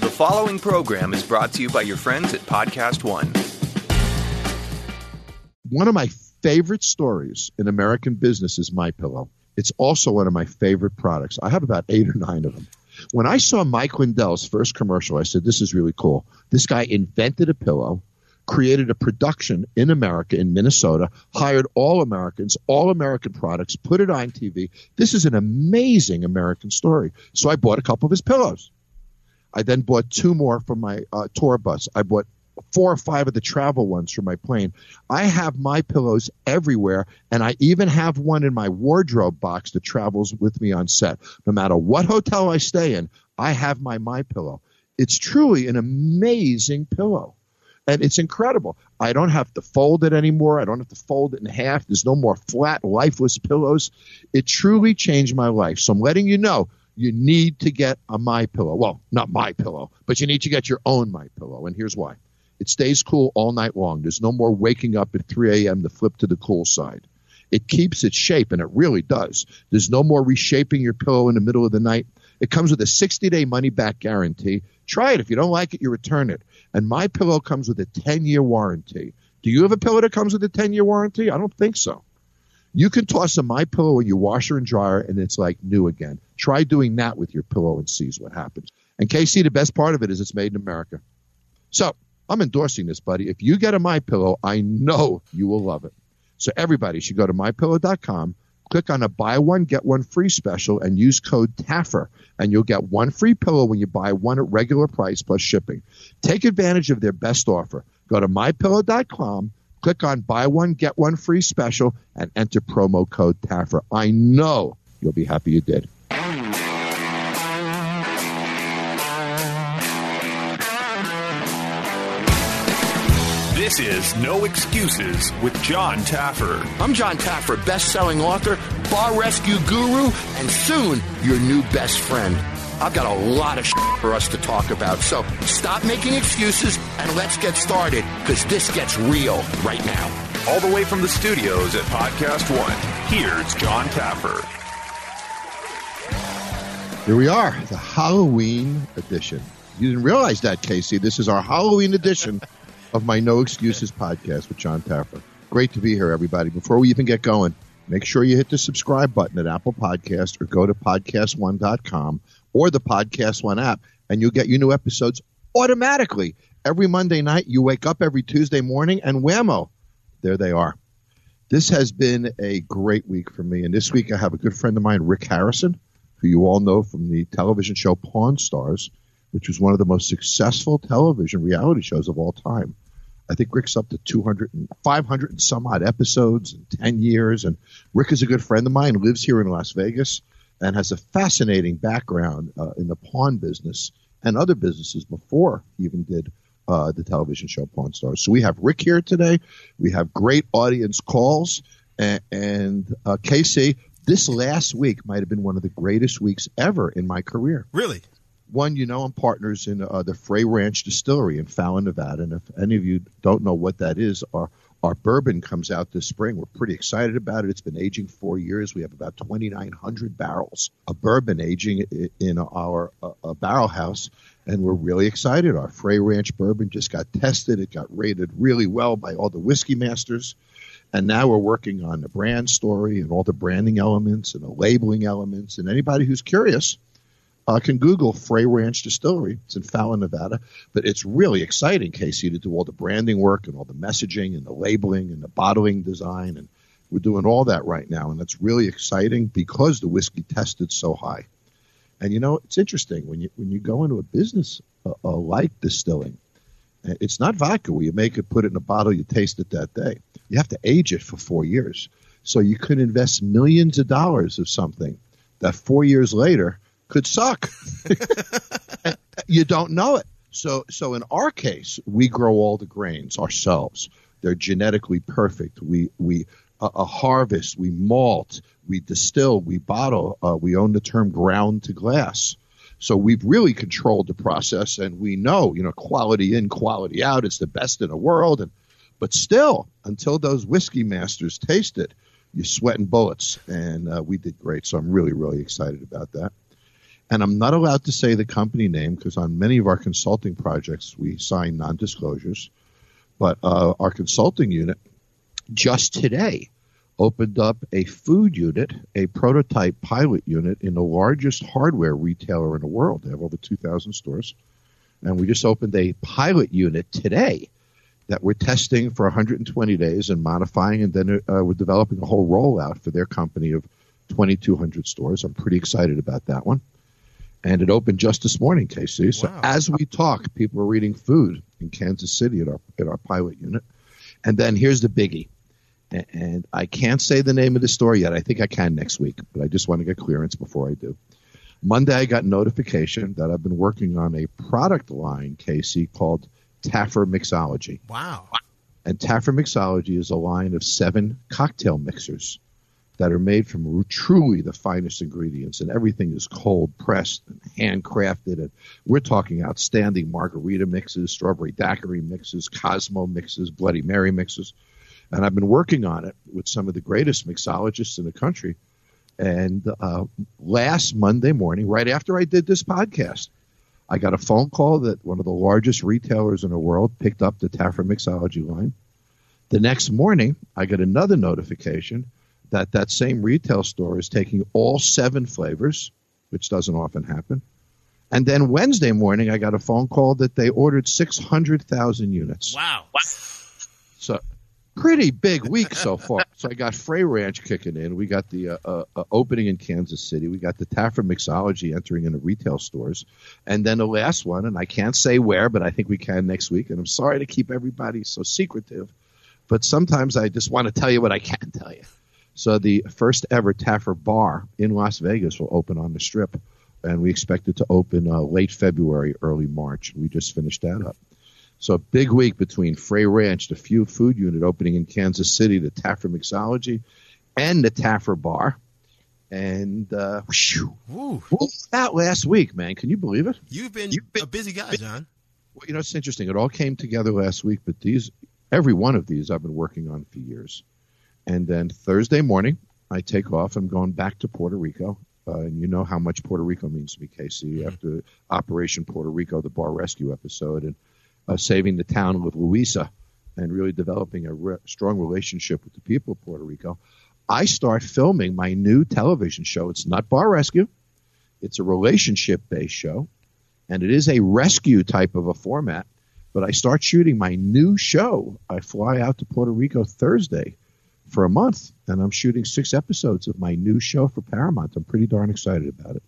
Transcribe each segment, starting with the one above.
The following program is brought to you by your friends at Podcast One. One of my favorite stories in American business is My Pillow. It's also one of my favorite products. I have about eight or nine of them. When I saw Mike Lindell's first commercial, I said, "This is really cool." This guy invented a pillow created a production in America, in Minnesota, hired all Americans, all American products, put it on TV. This is an amazing American story. So I bought a couple of his pillows. I then bought two more for my uh, tour bus. I bought four or five of the travel ones for my plane. I have my pillows everywhere, and I even have one in my wardrobe box that travels with me on set. No matter what hotel I stay in, I have my my pillow. It's truly an amazing pillow and it's incredible. I don't have to fold it anymore. I don't have to fold it in half. There's no more flat, lifeless pillows. It truly changed my life. So I'm letting you know you need to get a my pillow. Well, not my pillow, but you need to get your own my pillow. And here's why. It stays cool all night long. There's no more waking up at 3 a.m. to flip to the cool side. It keeps its shape, and it really does. There's no more reshaping your pillow in the middle of the night. It comes with a 60 day money back guarantee. Try it. If you don't like it, you return it. And my pillow comes with a 10 year warranty. Do you have a pillow that comes with a 10 year warranty? I don't think so. You can toss a my pillow in your washer and dryer and it's like new again. Try doing that with your pillow and see what happens. And KC, the best part of it is it's made in America. So I'm endorsing this, buddy. If you get a my pillow, I know you will love it. So everybody should go to mypillow.com click on a buy one get one free special and use code TAFFER and you'll get one free pillow when you buy one at regular price plus shipping. Take advantage of their best offer. Go to mypillow.com, click on buy one get one free special and enter promo code TAFFER. I know you'll be happy you did. This is No Excuses with John Taffer. I'm John Taffer, best-selling author, bar rescue guru, and soon your new best friend. I've got a lot of shit for us to talk about, so stop making excuses and let's get started because this gets real right now. All the way from the studios at Podcast One, here's John Taffer. Here we are, the Halloween edition. You didn't realize that, Casey. This is our Halloween edition of my No Excuses podcast with John Taffer. Great to be here, everybody. Before we even get going, make sure you hit the subscribe button at Apple Podcast or go to podcastone.com or the Podcast One app, and you'll get your new episodes automatically. Every Monday night, you wake up every Tuesday morning, and whammo, there they are. This has been a great week for me, and this week I have a good friend of mine, Rick Harrison, who you all know from the television show Pawn Stars which was one of the most successful television reality shows of all time. I think Rick's up to 200 and 500 and some odd episodes in 10 years. And Rick is a good friend of mine, lives here in Las Vegas, and has a fascinating background uh, in the pawn business and other businesses before he even did uh, the television show Pawn Stars. So we have Rick here today. We have great audience calls. And, and uh, Casey, this last week might have been one of the greatest weeks ever in my career. Really? One, you know, I'm partners in uh, the Frey Ranch Distillery in Fallon, Nevada. And if any of you don't know what that is, our, our bourbon comes out this spring. We're pretty excited about it. It's been aging four years. We have about 2,900 barrels of bourbon aging in our uh, barrel house. And we're really excited. Our Frey Ranch bourbon just got tested. It got rated really well by all the whiskey masters. And now we're working on the brand story and all the branding elements and the labeling elements. And anybody who's curious, uh, can Google Frey Ranch Distillery. It's in Fallon, Nevada. But it's really exciting, Casey, to do all the branding work and all the messaging and the labeling and the bottling design. And we're doing all that right now. And that's really exciting because the whiskey tested so high. And you know, it's interesting when you when you go into a business uh, uh, like distilling, uh, it's not vodka where you make it, put it in a bottle, you taste it that day. You have to age it for four years. So you could invest millions of dollars of something that four years later could suck. you don't know it. So, so in our case, we grow all the grains ourselves. They're genetically perfect. We we uh, a harvest, we malt, we distill, we bottle. Uh, we own the term ground to glass. So we've really controlled the process, and we know, you know, quality in, quality out. It's the best in the world, and but still, until those whiskey masters taste it, you're sweating bullets, and uh, we did great. So I'm really, really excited about that. And I'm not allowed to say the company name because on many of our consulting projects we sign non-disclosures. But uh, our consulting unit just today opened up a food unit, a prototype pilot unit in the largest hardware retailer in the world. They have over 2,000 stores. And we just opened a pilot unit today that we're testing for 120 days and modifying, and then uh, we're developing a whole rollout for their company of 2,200 stores. I'm pretty excited about that one. And it opened just this morning, Casey. So wow. as we talk, people are reading food in Kansas City at our at our pilot unit. And then here's the biggie. And I can't say the name of the store yet. I think I can next week, but I just want to get clearance before I do. Monday, I got notification that I've been working on a product line, Casey, called Taffer Mixology. Wow. And Taffer Mixology is a line of seven cocktail mixers that are made from truly the finest ingredients, and everything is cold pressed and handcrafted. And we're talking outstanding margarita mixes, strawberry daiquiri mixes, Cosmo mixes, Bloody Mary mixes. And I've been working on it with some of the greatest mixologists in the country. And uh, last Monday morning, right after I did this podcast, I got a phone call that one of the largest retailers in the world picked up the Taffer Mixology line. The next morning, I got another notification that that same retail store is taking all seven flavors, which doesn't often happen. And then Wednesday morning, I got a phone call that they ordered 600,000 units. Wow. Wow. So pretty big week so far. so I got Frey Ranch kicking in. We got the uh, uh, uh, opening in Kansas City. We got the Taffer Mixology entering in the retail stores. And then the last one, and I can't say where, but I think we can next week. And I'm sorry to keep everybody so secretive, but sometimes I just want to tell you what I can tell you. So the first ever Taffer bar in Las Vegas will open on the Strip, and we expect it to open uh, late February, early March. We just finished that up. So a big week between Frey Ranch, the few food unit opening in Kansas City, the Taffer Mixology, and the Taffer Bar. And uh, whew, what that last week, man? Can you believe it? You've been, You've been a busy guy, John. Well, you know, it's interesting. It all came together last week, but these, every one of these, I've been working on for years. And then Thursday morning, I take off. I'm going back to Puerto Rico. Uh, and you know how much Puerto Rico means to me, Casey, mm-hmm. after Operation Puerto Rico, the bar rescue episode. And uh, saving the town with Luisa and really developing a re- strong relationship with the people of Puerto Rico, I start filming my new television show. It's not Bar Rescue, it's a relationship based show, and it is a rescue type of a format. But I start shooting my new show. I fly out to Puerto Rico Thursday for a month, and I'm shooting six episodes of my new show for Paramount. I'm pretty darn excited about it.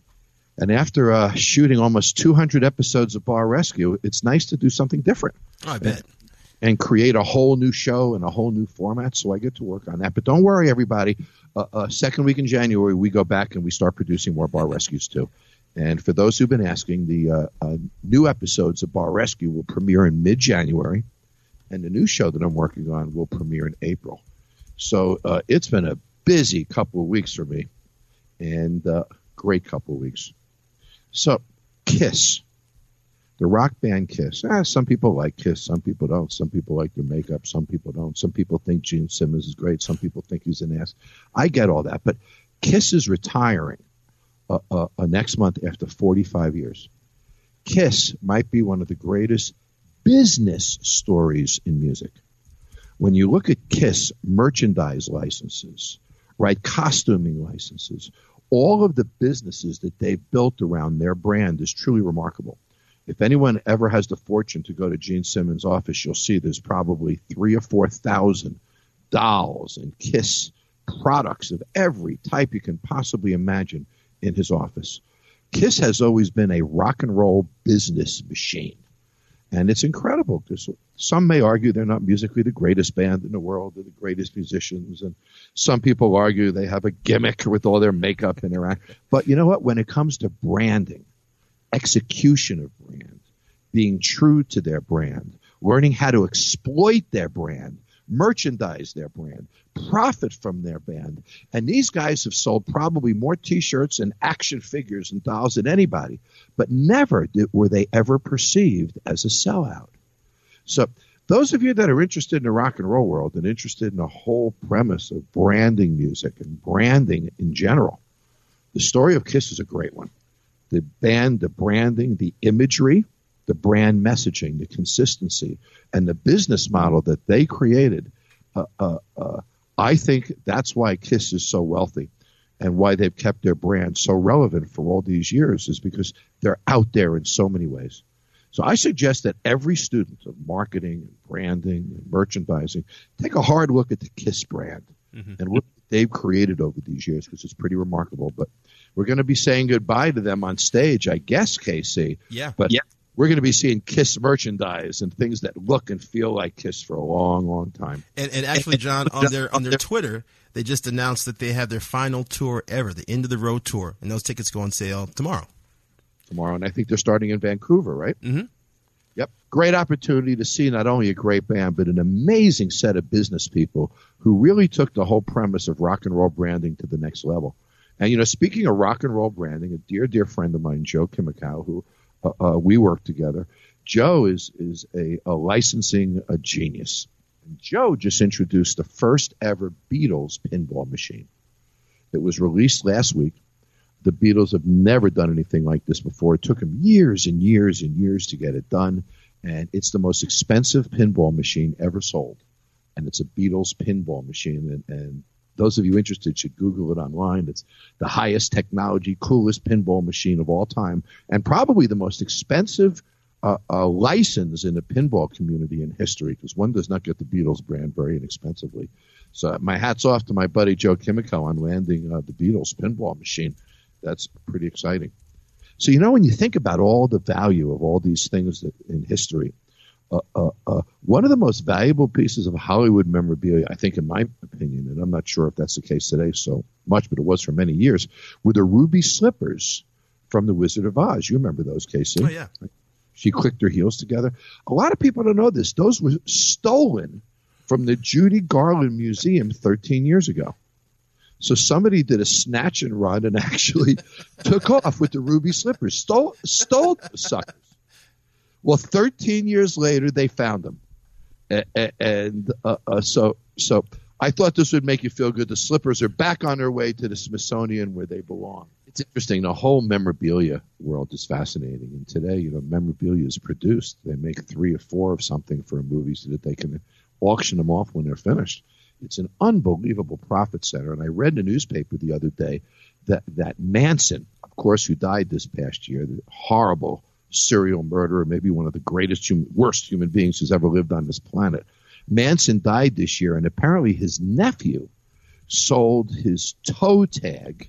And after uh, shooting almost 200 episodes of Bar Rescue, it's nice to do something different. Oh, I bet. And, and, create a whole new show and a whole new format. So I get to work on that. But don't worry, everybody. Uh, uh, second week in January, we go back and we start producing more Bar Rescues too. And for those who've been asking, the uh, uh, new episodes of Bar Rescue will premiere in mid January, and the new show that I'm working on will premiere in April. So uh, it's been a busy couple of weeks for me, and great couple of weeks. So, Kiss, the rock band Kiss. Ah, some people like Kiss, some people don't. Some people like their makeup, some people don't. Some people think Gene Simmons is great, some people think he's an ass. I get all that, but Kiss is retiring uh, uh, uh, next month after 45 years. Kiss might be one of the greatest business stories in music. When you look at Kiss merchandise licenses, right, costuming licenses, all of the businesses that they've built around their brand is truly remarkable. If anyone ever has the fortune to go to Gene Simmons' office, you'll see there's probably three or four thousand dolls and Kiss products of every type you can possibly imagine in his office. Kiss has always been a rock and roll business machine. And it's incredible some may argue they're not musically the greatest band in the world, they're the greatest musicians, and some people argue they have a gimmick with all their makeup and their act. But you know what? When it comes to branding, execution of brand, being true to their brand, learning how to exploit their brand, merchandise their brand, profit from their band. And these guys have sold probably more T-shirts and action figures and dolls than anybody, but never did, were they ever perceived as a sellout. So those of you that are interested in the rock and roll world and interested in the whole premise of branding music and branding in general, the story of Kiss is a great one. the band, the branding, the imagery, the brand messaging, the consistency, and the business model that they created. Uh, uh, uh, I think that's why Kiss is so wealthy and why they've kept their brand so relevant for all these years is because they're out there in so many ways. So I suggest that every student of marketing and branding and merchandising take a hard look at the KISS brand mm-hmm. and what they've created over these years because it's pretty remarkable. But we're going to be saying goodbye to them on stage, I guess, Casey. Yeah. But yeah. We're going to be seeing Kiss merchandise and things that look and feel like Kiss for a long, long time. And, and actually, John, on their on their Twitter, they just announced that they have their final tour ever, the end of the road tour, and those tickets go on sale tomorrow. Tomorrow, and I think they're starting in Vancouver, right? Mm-hmm. Yep. Great opportunity to see not only a great band, but an amazing set of business people who really took the whole premise of rock and roll branding to the next level. And, you know, speaking of rock and roll branding, a dear, dear friend of mine, Joe Kaminkow, who uh, uh, we work together, Joe is, is a, a licensing a genius. And Joe just introduced the first ever Beatles pinball machine. It was released last week. The Beatles have never done anything like this before. It took them years and years and years to get it done. And it's the most expensive pinball machine ever sold. And it's a Beatles pinball machine. And, and those of you interested should Google it online. It's the highest technology, coolest pinball machine of all time, and probably the most expensive uh, uh, license in the pinball community in history because one does not get the Beatles brand very inexpensively. So my hat's off to my buddy Joe Kaminkow on landing uh, the Beatles pinball machine. That's pretty exciting. So, you know, when you think about all the value of all these things that, in history, uh, uh, uh, one of the most valuable pieces of Hollywood memorabilia, I think, in my opinion, and I'm not sure if that's the case today so much, but it was for many years, were the ruby slippers from The Wizard of Oz. You remember those, Casey? Oh, yeah. She clicked her heels together. A lot of people don't know this. Those were stolen from the Judy Garland Museum 13 years ago. So somebody did a snatch and run and actually took off with the ruby slippers, stole stole the suckers. Well, 13 years later, they found them, and uh, uh, so so I thought this would make you feel good. The slippers are back on their way to the Smithsonian where they belong. It's interesting. The whole memorabilia world is fascinating, and today, you know, memorabilia is produced. They make three or four of something for a movie so that they can auction them off when they're finished. It's an unbelievable profit center. And I read in the newspaper the other day that, that Manson, of course, who died this past year, the horrible serial murderer, maybe one of the greatest, human, worst human beings who's ever lived on this planet. Manson died this year, and apparently his nephew sold his toe tag,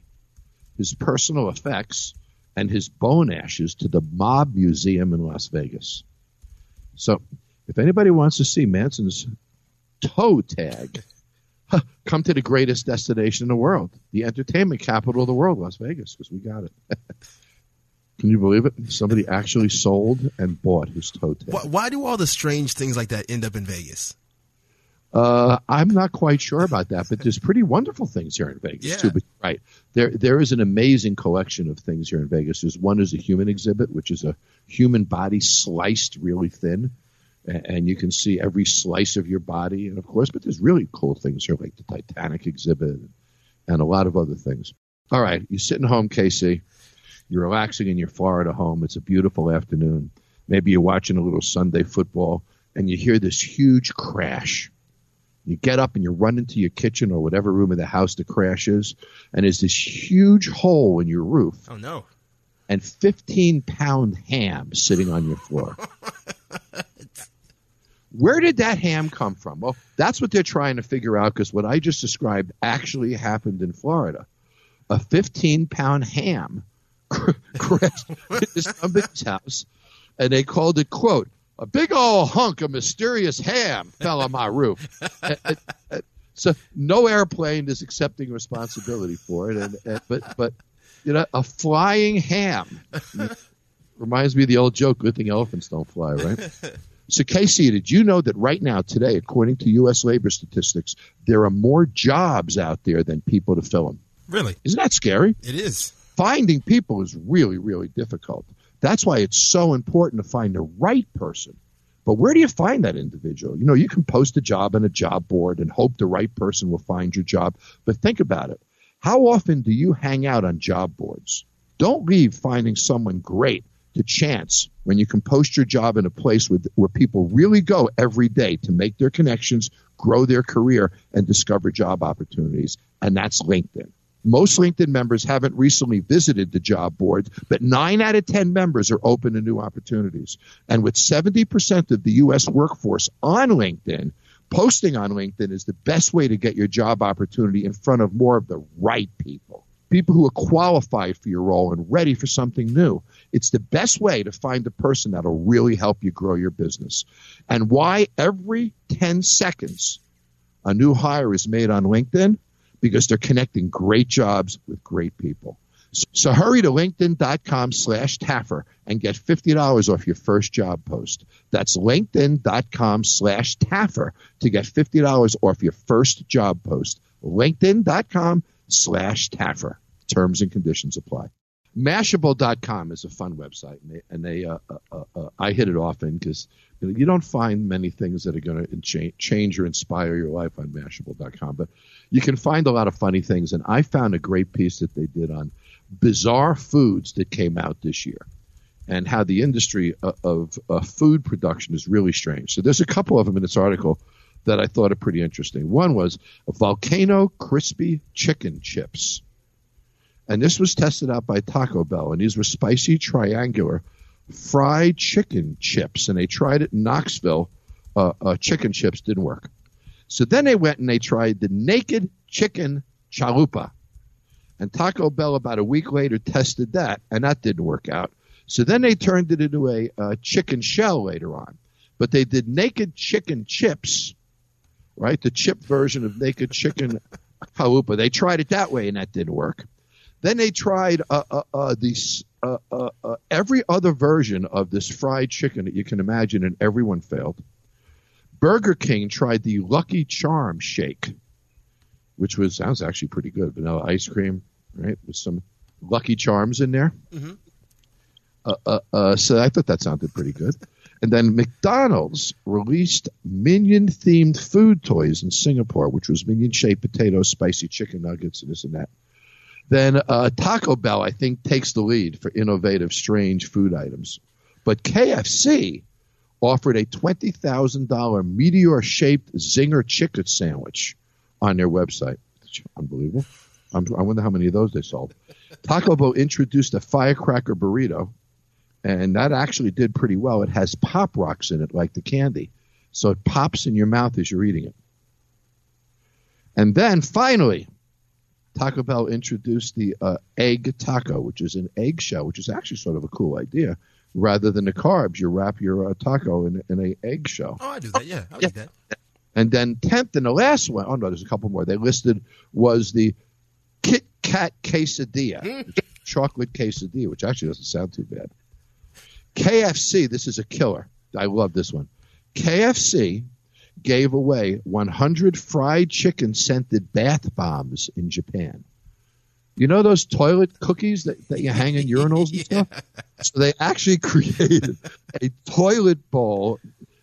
his personal effects, and his bone ashes to the Mob Museum in Las Vegas. So, if anybody wants to see Manson's toe tag, come to the greatest destination in the world, the entertainment capital of the world, Las Vegas, because we got it. Can you believe it? Somebody actually sold and bought his toe tag. Why, why do all the strange things like that end up in Vegas? Uh, I'm not quite sure about that, but there's pretty wonderful things here in Vegas yeah. too. But right there, there is an amazing collection of things here in Vegas. There's one is a human exhibit, which is a human body sliced really thin, and you can see every slice of your body. And of course, but there's really cool things here, like the Titanic exhibit and a lot of other things. All right, you're sitting home, Casey. You're relaxing in your Florida home. It's a beautiful afternoon. Maybe you're watching a little Sunday football, and you hear this huge crash. You get up and you run into your kitchen or whatever room of the house the crash is, and there's this huge hole in your roof. Oh no! And 15 pound ham sitting on your floor. Where did that ham come from? Well, that's what they're trying to figure out because what I just described actually happened in Florida. A 15 pound ham crashed into somebody's house, and they called it, quote, a big old hunk of mysterious ham fell on my roof. and, and, and, so no airplane is accepting responsibility for it, and, but but you know a flying ham reminds me of the old joke: "Good thing elephants don't fly," right? So, Casey, did you know that right now, today, according to U.S. labor statistics, there are more jobs out there than people to fill them? Really? Isn't that scary? It is. Finding people is really, really difficult. That's why it's so important to find the right person. But where do you find that individual? You know, you can post a job on a job board and hope the right person will find your job. But think about it. How often do you hang out on job boards? Don't leave finding someone great to chance when you can post your job in a place with, where people really go every day to make their connections, grow their career, and discover job opportunities. And that's LinkedIn. Most LinkedIn members haven't recently visited the job boards, but nine out of 10 members are open to new opportunities. And with 70% of the U.S. workforce on LinkedIn, posting on LinkedIn is the best way to get your job opportunity in front of more of the right people people who are qualified for your role and ready for something new. It's the best way to find a person that'll really help you grow your business. And why every 10 seconds a new hire is made on LinkedIn? Because they're connecting great jobs with great people. So hurry to linkedin.com slash Taffer and get $50 off your first job post. That's linkedin.com slash Taffer to get $50 off your first job post. linkedin.com slash Taffer. Terms and conditions apply. Mashable.com is a fun website, and they, and they uh, uh, uh, uh I hit it often because you, don't find many things that are going to change or inspire your life on Mashable.com, but you can find a lot of funny things. And I found a great piece that they did on bizarre foods that came out this year and how the industry of, of uh, food production is really strange. So there's a couple of them in this article that I thought are pretty interesting. One was volcano crispy chicken chips. And this was tested out by Taco Bell, and these were spicy triangular fried chicken chips. And they tried it in Knoxville. Uh, uh, chicken chips didn't work. So then they went and they tried the naked chicken chalupa. And Taco Bell, about a week later, tested that, and that didn't work out. So then they turned it into a, a chicken shell later on. But they did naked chicken chips right? The chip version of naked chicken chalupa. They tried it that way, and that didn't work. Then they tried uh, uh, uh, these, uh, uh, uh, every other version of this fried chicken that you can imagine, and everyone failed. Burger King tried the Lucky Charm shake, which was sounds actually pretty good. Vanilla ice cream, right, with some Lucky Charms in there. Mm-hmm. so I thought that sounded pretty good. And then McDonald's released minion themed food toys in Singapore, which was minion shaped potatoes, spicy chicken nuggets, and this and that. Then uh, Taco Bell, I think, takes the lead for innovative, strange food items. But KFC offered a $20,000 meteor shaped zinger chicken sandwich on their website. Unbelievable. I'm, I wonder how many of those they sold. Taco Bell introduced a firecracker burrito and that actually did pretty well. It has pop rocks in it, like the candy, so it pops in your mouth as you're eating it. And then finally, Taco Bell introduced the uh, egg taco, which is an eggshell, which is actually sort of a cool idea. Rather than the carbs, you wrap your uh, taco in, in a eggshell. Oh, I do that. Yeah, I yeah. that. And then tenth and the last one, oh no, there's a couple more. They listed was the Kit Kat quesadilla, chocolate quesadilla, which actually doesn't sound too bad. KFC, this is a killer. I love this one. KFC gave away 100 fried chicken scented bath bombs in Japan. You know those toilet cookies that, that you hang in urinals and yeah. stuff? So they actually created a toilet bowl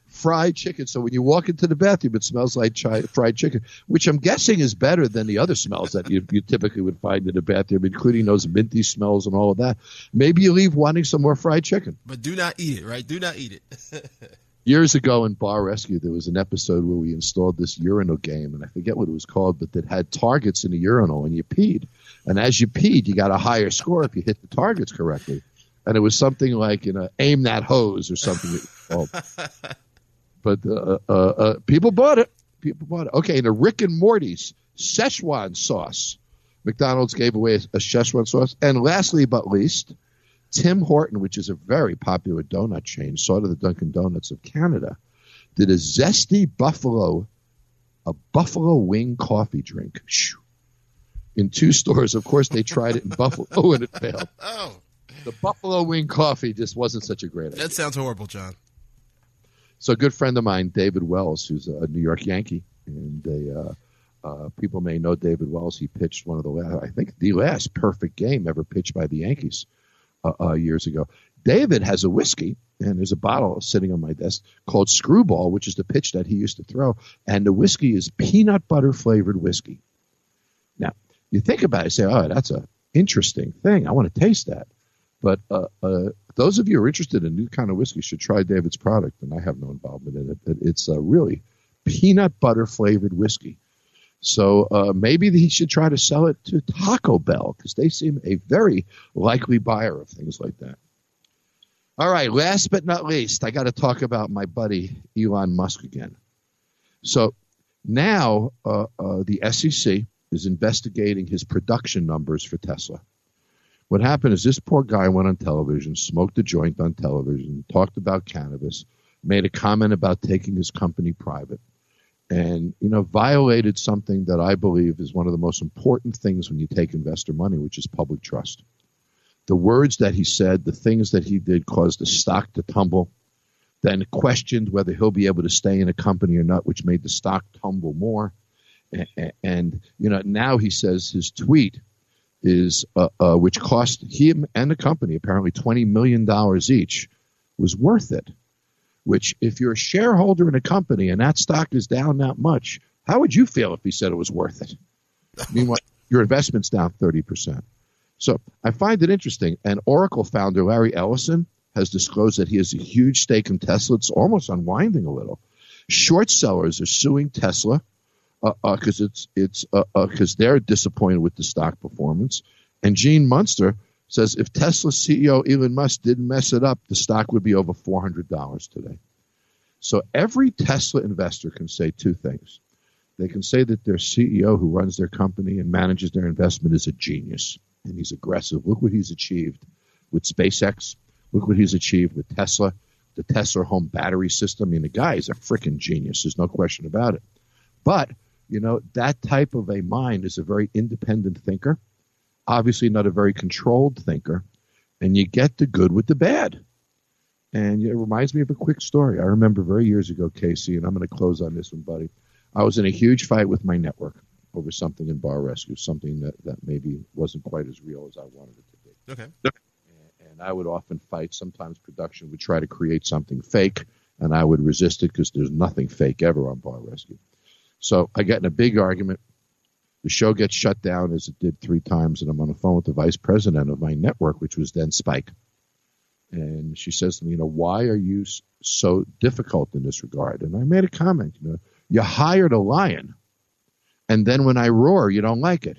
fried chicken. So when you walk into the bathroom, it smells like chi- fried chicken, which I'm guessing is better than the other smells that you, you typically would find in the bathroom, including those minty smells and all of that. Maybe you leave wanting some more fried chicken. But do not eat it, right? Do not eat it. Years ago in Bar Rescue, there was an episode where we installed this urinal game, and I forget what it was called, but that had targets in the urinal, and you peed. And as you peed, you got a higher score if you hit the targets correctly. And it was something like, you know, aim that hose or something. but uh, uh, uh, people bought it. People bought it. Okay, in the Rick and Morty's Szechuan sauce. McDonald's gave away a, a Szechuan sauce. And lastly, but least, Tim Horton, which is a very popular donut chain, sort of the Dunkin' Donuts of Canada, did a zesty buffalo, a buffalo wing coffee drink. In two stores, of course, they tried it in Buffalo and it failed. Oh, the buffalo wing coffee just wasn't such a great idea. That sounds horrible, John. So a good friend of mine, David Wells, who's a New York Yankee, and they, uh, uh, people may know David Wells. He pitched one of the last, I think, the last perfect game ever pitched by the Yankees uh, uh, years ago. David has a whiskey, and there's a bottle sitting on my desk called Screwball, which is the pitch that he used to throw, and the whiskey is peanut butter flavored whiskey. Now, you think about it, say, "Oh, that's a interesting thing. I want to taste that. But uh, uh, those of you who are interested in new kind of whiskey should try David's product, and I have no involvement in it. It's a really peanut butter flavored whiskey. So uh, maybe he should try to sell it to Taco Bell because they seem a very likely buyer of things like that. All right, last but not least, I got to talk about my buddy Elon Musk again. So now uh, uh, the SEC is investigating his production numbers for Tesla. What happened is this poor guy went on television, smoked a joint on television, talked about cannabis, made a comment about taking his company private, and you know violated something that I believe is one of the most important things when you take investor money, which is public trust. The words that he said, the things that he did, caused the stock to tumble. Then questioned whether he'll be able to stay in a company or not, which made the stock tumble more. And, you know now he says his tweet is uh, uh, which cost him and the company apparently twenty million dollars each, was worth it. Which, if you're a shareholder in a company and that stock is down that much, how would you feel if he said it was worth it? Meanwhile, your investment's down thirty percent. So I find it interesting. And Oracle founder Larry Ellison has disclosed that he has a huge stake in Tesla. It's almost unwinding a little. Short sellers are suing Tesla because uh, uh, it's it's because uh, uh they're disappointed with the stock performance. And Gene Munster says if Tesla CEO Elon Musk didn't mess it up, the stock would be over four hundred dollars today. So every Tesla investor can say two things. They can say that their CEO who runs their company and manages their investment is a genius and he's aggressive. Look what he's achieved with SpaceX. Look what he's achieved with Tesla, the Tesla home battery system. I mean, the guy is a freaking genius. There's no question about it. But you know, that type of a mind is a very independent thinker, obviously not a very controlled thinker, and you get the good with the bad. And it reminds me of a quick story. I remember very years ago, Casey, and I'm going to close on this one, buddy. I was in a huge fight with my network over something in Bar Rescue, something that, that maybe wasn't quite as real as I wanted it to be. Okay. And, and I would often fight. Sometimes production would try to create something fake, and I would resist it because there's nothing fake ever on Bar Rescue. So I got in a big argument. The show gets shut down as it did three times, and I'm on the phone with the vice president of my network, which was then Spike. And she says to me, you know, why are you so difficult in this regard? And I made a comment, you know, you hired a lion, and then when I roar, you don't like it.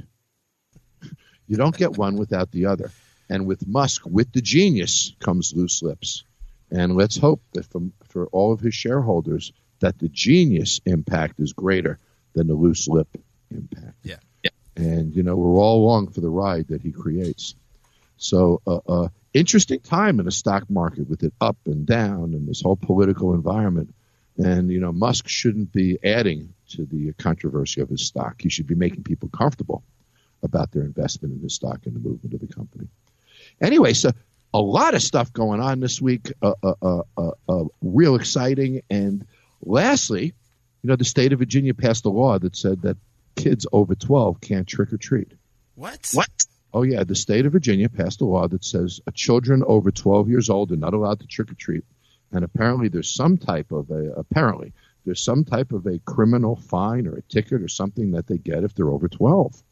You don't get one without the other. And with Musk, with the genius, comes loose lips. And let's hope that from, for all of his shareholders, that the genius impact is greater than the loose lip impact. Yeah. yeah. And, you know, we're all along for the ride that he creates. So, uh, uh, interesting time in the stock market with it up and down and this whole political environment. And, you know, Musk shouldn't be adding to the controversy of his stock. He should be making people comfortable about their investment in his stock and the movement of the company. Anyway, so a lot of stuff going on this week, uh, uh, uh, uh, uh real exciting. And Lastly, you know, the state of Virginia passed a law that said that kids over 12 can't trick or treat. What? What? Oh, yeah. The state of Virginia passed a law that says children over 12 years old are not allowed to trick or treat. And apparently, there's some type of a, apparently, there's some type of a criminal fine or a ticket or something that they get if they're over 12.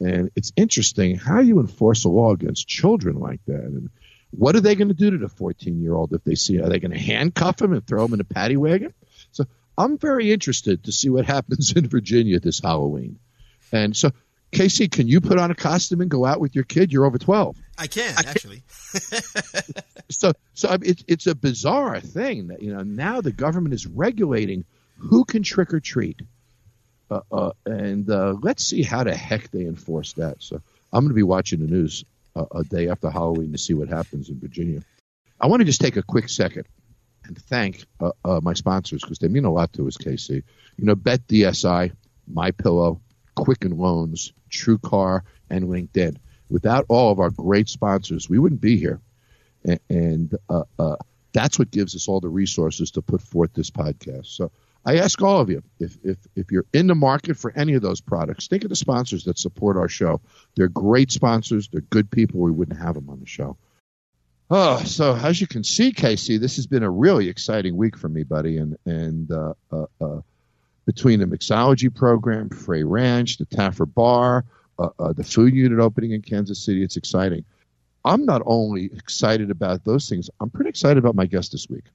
And it's interesting how you enforce a law against children like that. And what are they going to do to the 14 year old if they see? Are they going to handcuff him and throw him in a paddy wagon? So I'm very interested to see what happens in Virginia this Halloween. And so, Casey, can you put on a costume and go out with your kid? You're over 12. I can, I actually. so, so it's it's a bizarre thing that you know now the government is regulating who can trick or treat, uh, uh, and uh, let's see how the heck they enforce that. So, I'm going to be watching the news uh, a day after Halloween to see what happens in Virginia. I want to just take a quick second and thank uh, uh, my sponsors because they mean a lot to us, Casey. You know, Bet DSI, My Pillow, Quicken Loans, True Car, and LinkedIn. Without all of our great sponsors, we wouldn't be here. And, uh, uh, that's what gives us all the resources to put forth this podcast. So I ask all of you if, if, if you're in the market for any of those products, think of the sponsors that support our show. They're great sponsors, they're good people. We wouldn't have them on the show. Oh, so as you can see, Casey, this has been a really exciting week for me, buddy. And and uh, uh, uh, between the mixology program, Frey Ranch, the Taffer Bar, uh, uh, the food unit opening in Kansas City. It's exciting. I'm not only excited about those things, I'm pretty excited about my guest this week.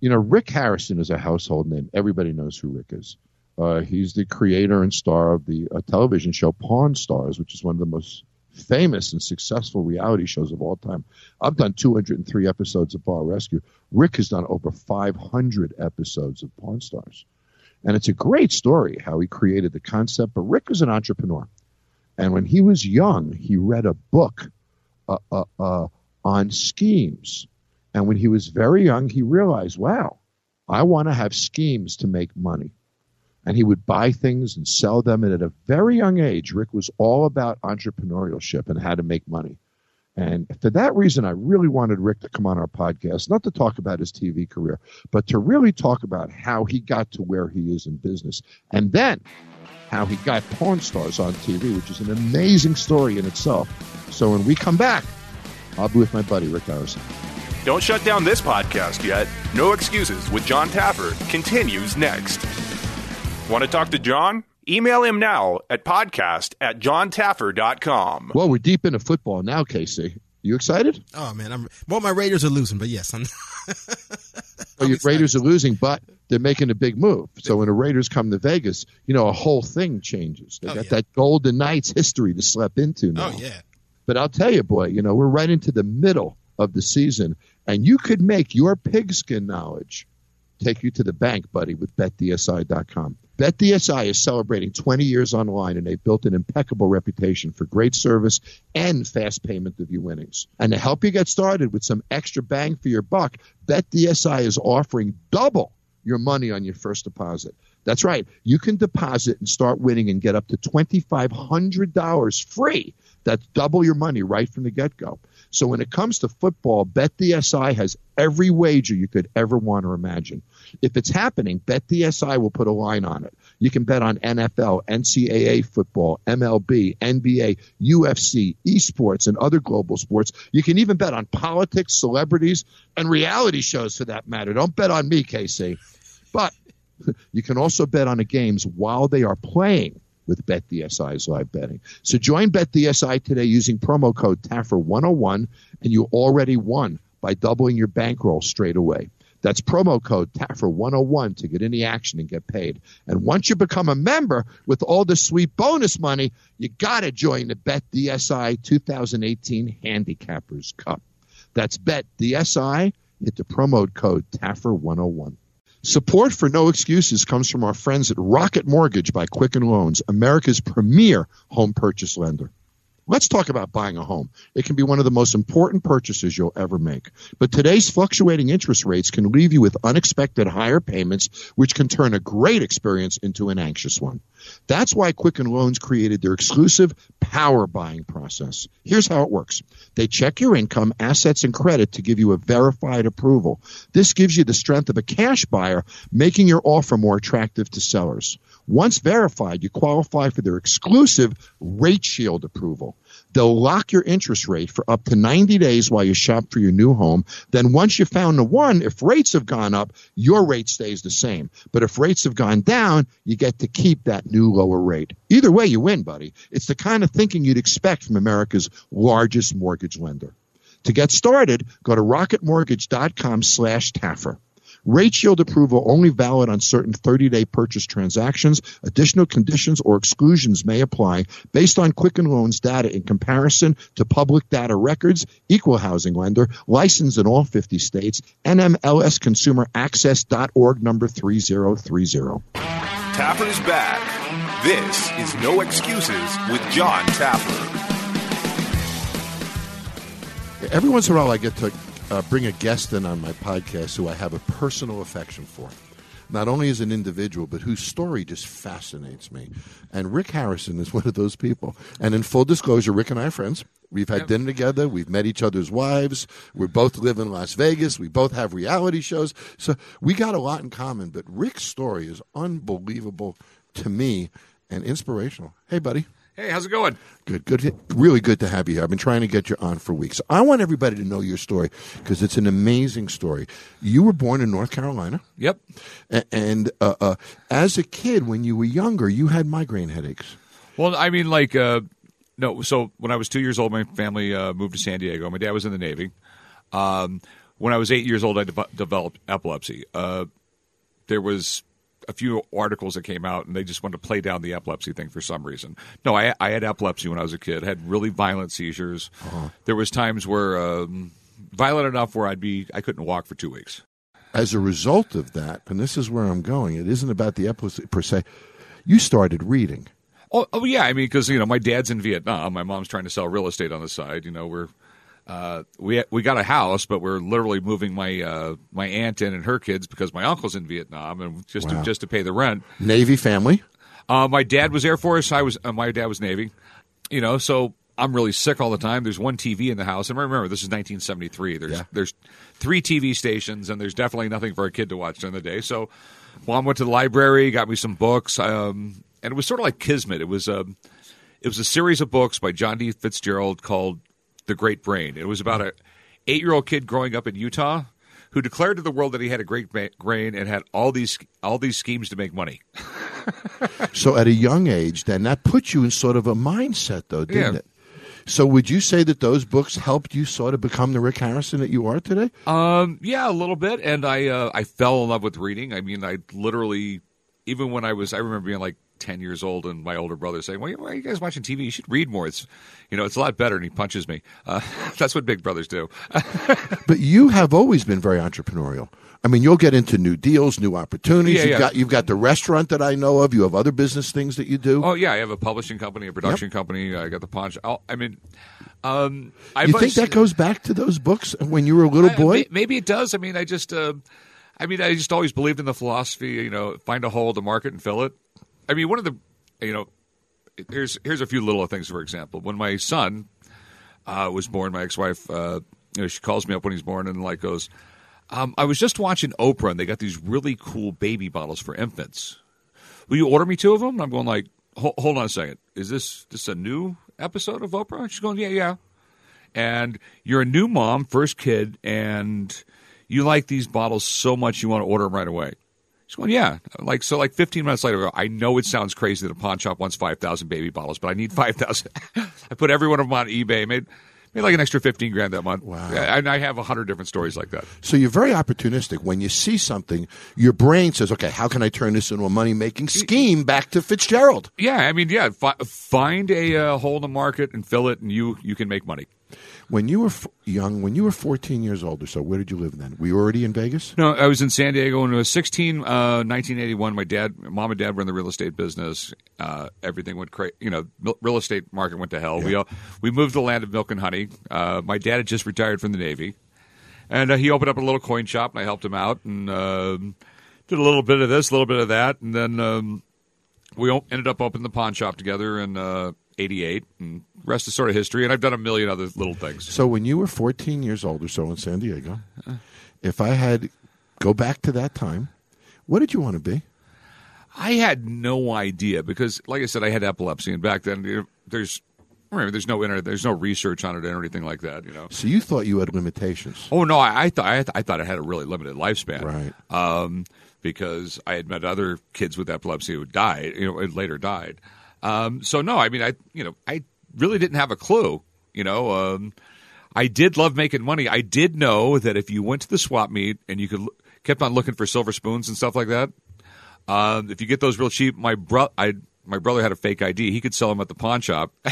You know, Rick Harrison is a household name. Everybody knows who Rick is. Uh, he's the creator and star of the television show Pawn Stars, which is one of the most famous and successful reality shows of all time. I've done 203 episodes of Bar Rescue. Rick has done over 500 episodes of Pawn Stars. And it's a great story how he created the concept. But Rick is an entrepreneur. And when he was young, he read a book uh, uh, uh, on schemes. And when he was very young, he realized, wow, I want to have schemes to make money. And he would buy things and sell them. And at a very young age, Rick was all about entrepreneurship and how to make money. And for that reason, I really wanted Rick to come on our podcast, not to talk about his TV career, but to really talk about how he got to where he is in business. And then how he got Pawn Stars on TV, which is an amazing story in itself. So when we come back, I'll be with my buddy, Rick Harrison. Don't shut down this podcast yet. No Excuses with John Taffer continues next. Want to talk to John? Email him now at podcast at johntaffer.com. Well, we're deep into football now, Casey. You excited? Oh man, I'm well. My Raiders are losing, but yes, I'm. well, your Raiders are losing, but they're making a big move. So when the Raiders come to Vegas, you know a whole thing changes. They Oh, got yeah. that Golden Knights history to slip into oh, now. Oh yeah. But I'll tell you, boy, you know we're right into the middle of the season, and you could make your pigskin knowledge take you to the bank, buddy, with BetDSI.com. BetDSI is celebrating 20 years online, and they've built an impeccable reputation for great service and fast payment of your winnings. And to help you get started with some extra bang for your buck, BetDSI is offering double your money on your first deposit. That's right. You can deposit and start winning and get up to $2,500 free. That's double your money right from the get go. So when it comes to football, BetDSI has every wager you could ever want or imagine. If it's happening, BetDSI will put a line on it. You can bet on NFL, NCAA football, MLB, NBA, UFC, esports, and other global sports. You can even bet on politics, celebrities, and reality shows for that matter. Don't bet on me, KC. But you can also bet on the games while they are playing with BetDSI's live betting. So join BetDSI today using promo code TAFFER101 and you already won by doubling your bankroll straight away. That's promo code TAFFER101 to get the action and get paid. And once you become a member with all the sweet bonus money, you got to join the BetDSI 2018 Handicappers Cup. That's BetDSI. Hit the promo code TAFFER101. Support for No Excuses comes from our friends at Rocket Mortgage by Quicken Loans, America's premier home purchase lender. Let's talk about buying a home. It can be one of the most important purchases you'll ever make. But today's fluctuating interest rates can leave you with unexpected higher payments, which can turn a great experience into an anxious one. That's why Quicken Loans created their exclusive power buying process. Here's how it works. They check your income, assets, and credit to give you a verified approval. This gives you the strength of a cash buyer, making your offer more attractive to sellers. Once verified, you qualify for their exclusive Rate Shield approval. They'll lock your interest rate for up to 90 days while you shop for your new home. Then once you found the one, if rates have gone up, your rate stays the same. But if rates have gone down, you get to keep that new lower rate. Either way, you win, buddy. It's the kind of thinking you'd expect from America's largest mortgage lender. To get started, go to rocketmortgage.com slash Taffer. Rate Shield approval only valid on certain 30-day purchase transactions. Additional conditions or exclusions may apply based on Quicken Loans data in comparison to public data records, equal housing lender, licensed in all 50 states, NMLSconsumeraccess.org number 3030. Taffer's back. This is No Excuses with John Taffer. Every once in a while, I get to uh, bring a guest in on my podcast who I have a personal affection for. Not only as an individual, but whose story just fascinates me. And Rick Harrison is one of those people. And in full disclosure, Rick and I are friends. We've had dinner together. We've met each other's wives. We both live in Las Vegas. We both have reality shows. So we got a lot in common. But Rick's story is unbelievable to me and inspirational. Hey, buddy. Hey, how's it going? Good, good, really good to have you here. I've been trying to get you on for weeks. I want everybody to know your story because it's an amazing story. You were born in North Carolina, Yep. a- and uh, uh, as a kid, when you were younger, you had migraine headaches. Well, I mean, like, uh, no. So when I was two years old, my family uh, moved to San Diego. My dad was in the Navy. Um, when I was eight years old, I de- developed epilepsy. Uh, there was a few articles that came out, and they just wanted to play down the epilepsy thing for some reason. No, I, I had epilepsy when I was a kid. I had really violent seizures. Uh-huh. There was times where um, violent enough where I'd be I couldn't walk for two weeks. As a result of that, and this is where I'm going, it isn't about the epilepsy per se. You started reading. Oh, oh yeah. I mean, because you know, my dad's in Vietnam. My mom's trying to sell real estate on the side. You know, we're uh, we we got a house, but we're literally moving my uh, my aunt in and her kids because my uncle's in Vietnam, and just Wow. to, just to pay the rent. Navy family. Uh, my dad was Air Force. I was uh, my dad was Navy. You know, so I'm really sick all the time. There's one TV in the house, and remember, this is 1973. There's Yeah. there's three TV stations, and there's definitely nothing for a kid to watch during the day. So, mom went to the library, got me some books, um, and it was sort of like kismet. It was um, it was a series of books by John D. Fitzgerald called The Great Brain. It was about a eight year old kid growing up in Utah who declared to the world that he had a great brain and had all these all these schemes to make money. So at a young age, then that put you in sort of a mindset, though, didn't Yeah. it? So would you say that those books helped you sort of become the Rick Harrison that you are today? Um, yeah, a little bit, and I uh, I fell in love with reading. I mean, I literally, even when I was, I remember being like ten years old, and my older brother saying, "Well, why are you guys watching TV? You should read more. It's, you know, it's a lot better." And he punches me. Uh, that's what big brothers do. But you have always been very entrepreneurial. I mean, you'll get into new deals, new opportunities. Yeah, you've yeah. got you've got the restaurant that I know of. You have other business things that you do. oh yeah, I have a publishing company, a production company. I got the punch. I'll, I mean, um, I you think that goes back to those books when you were a little I- boy? maybe it does. I mean, I just, uh, I mean, I just always believed in the philosophy. You know, find a hole the market and fill it. I mean, one of the, you know, here's here's a few little things. For example, when my son uh, was born, my ex-wife, uh, you know, she calls me up when he's born and like goes, um, "I was just watching Oprah, and they got these really cool baby bottles for infants. Will you order me two of them?" And I'm going like, "Hold, on a second. Is this this a new episode of Oprah?" She's going, "Yeah, yeah." and you're a new mom, first kid, and you like these bottles so much you want to order them right away. Going, yeah. Like so, like 15 minutes later, I know it sounds crazy that a pawn shop wants 5,000 baby bottles, but I need 5,000. I put every one of them on eBay, made made like an extra 15 grand that month. Wow. And I have a hundred different stories like that. So you're very opportunistic. When you see something, your brain says, "Okay, how can I turn this into a money making scheme?" Back to Fitzgerald. Yeah, I mean, yeah, fi- find a uh, hole in the market and fill it, and you you can make money. When you were f- young, when you were 14 years old or so, where did you live then? Were you already in Vegas? No, I was in San Diego when I was 16, uh, 1981. My dad, mom and dad were in the real estate business. Uh, everything went crazy. You know, mil- real estate market went to hell. We all, we moved to the land of milk and honey. Uh, my dad had just retired from the Navy. And uh, he opened up a little coin shop, and I helped him out and um, did a little bit of this, a little bit of that. And then um, we ended up opening the pawn shop together and uh, 88. And rest is sort of history. And I've done a million other little things. So when you were 14 years old or so in San Diego, if I had go back to that time, what did you want to be? I had no idea because, like I said, I had epilepsy, and back then you know, there's remember there's no internet, there's no research on it or anything like that. You know. So you thought you had limitations. Oh no, I, I thought I, th- I thought it had a really limited lifespan, Right. Um, because I had met other kids with epilepsy who died, you know, and later died. Um, so no, I mean, I you know, I really didn't have a clue. You know, um, I did love making money. I did know that if you went to the swap meet and you could kept on looking for silver spoons and stuff like that, um, if you get those real cheap, my bro, I my brother had a fake ID. He could sell them at the pawn shop.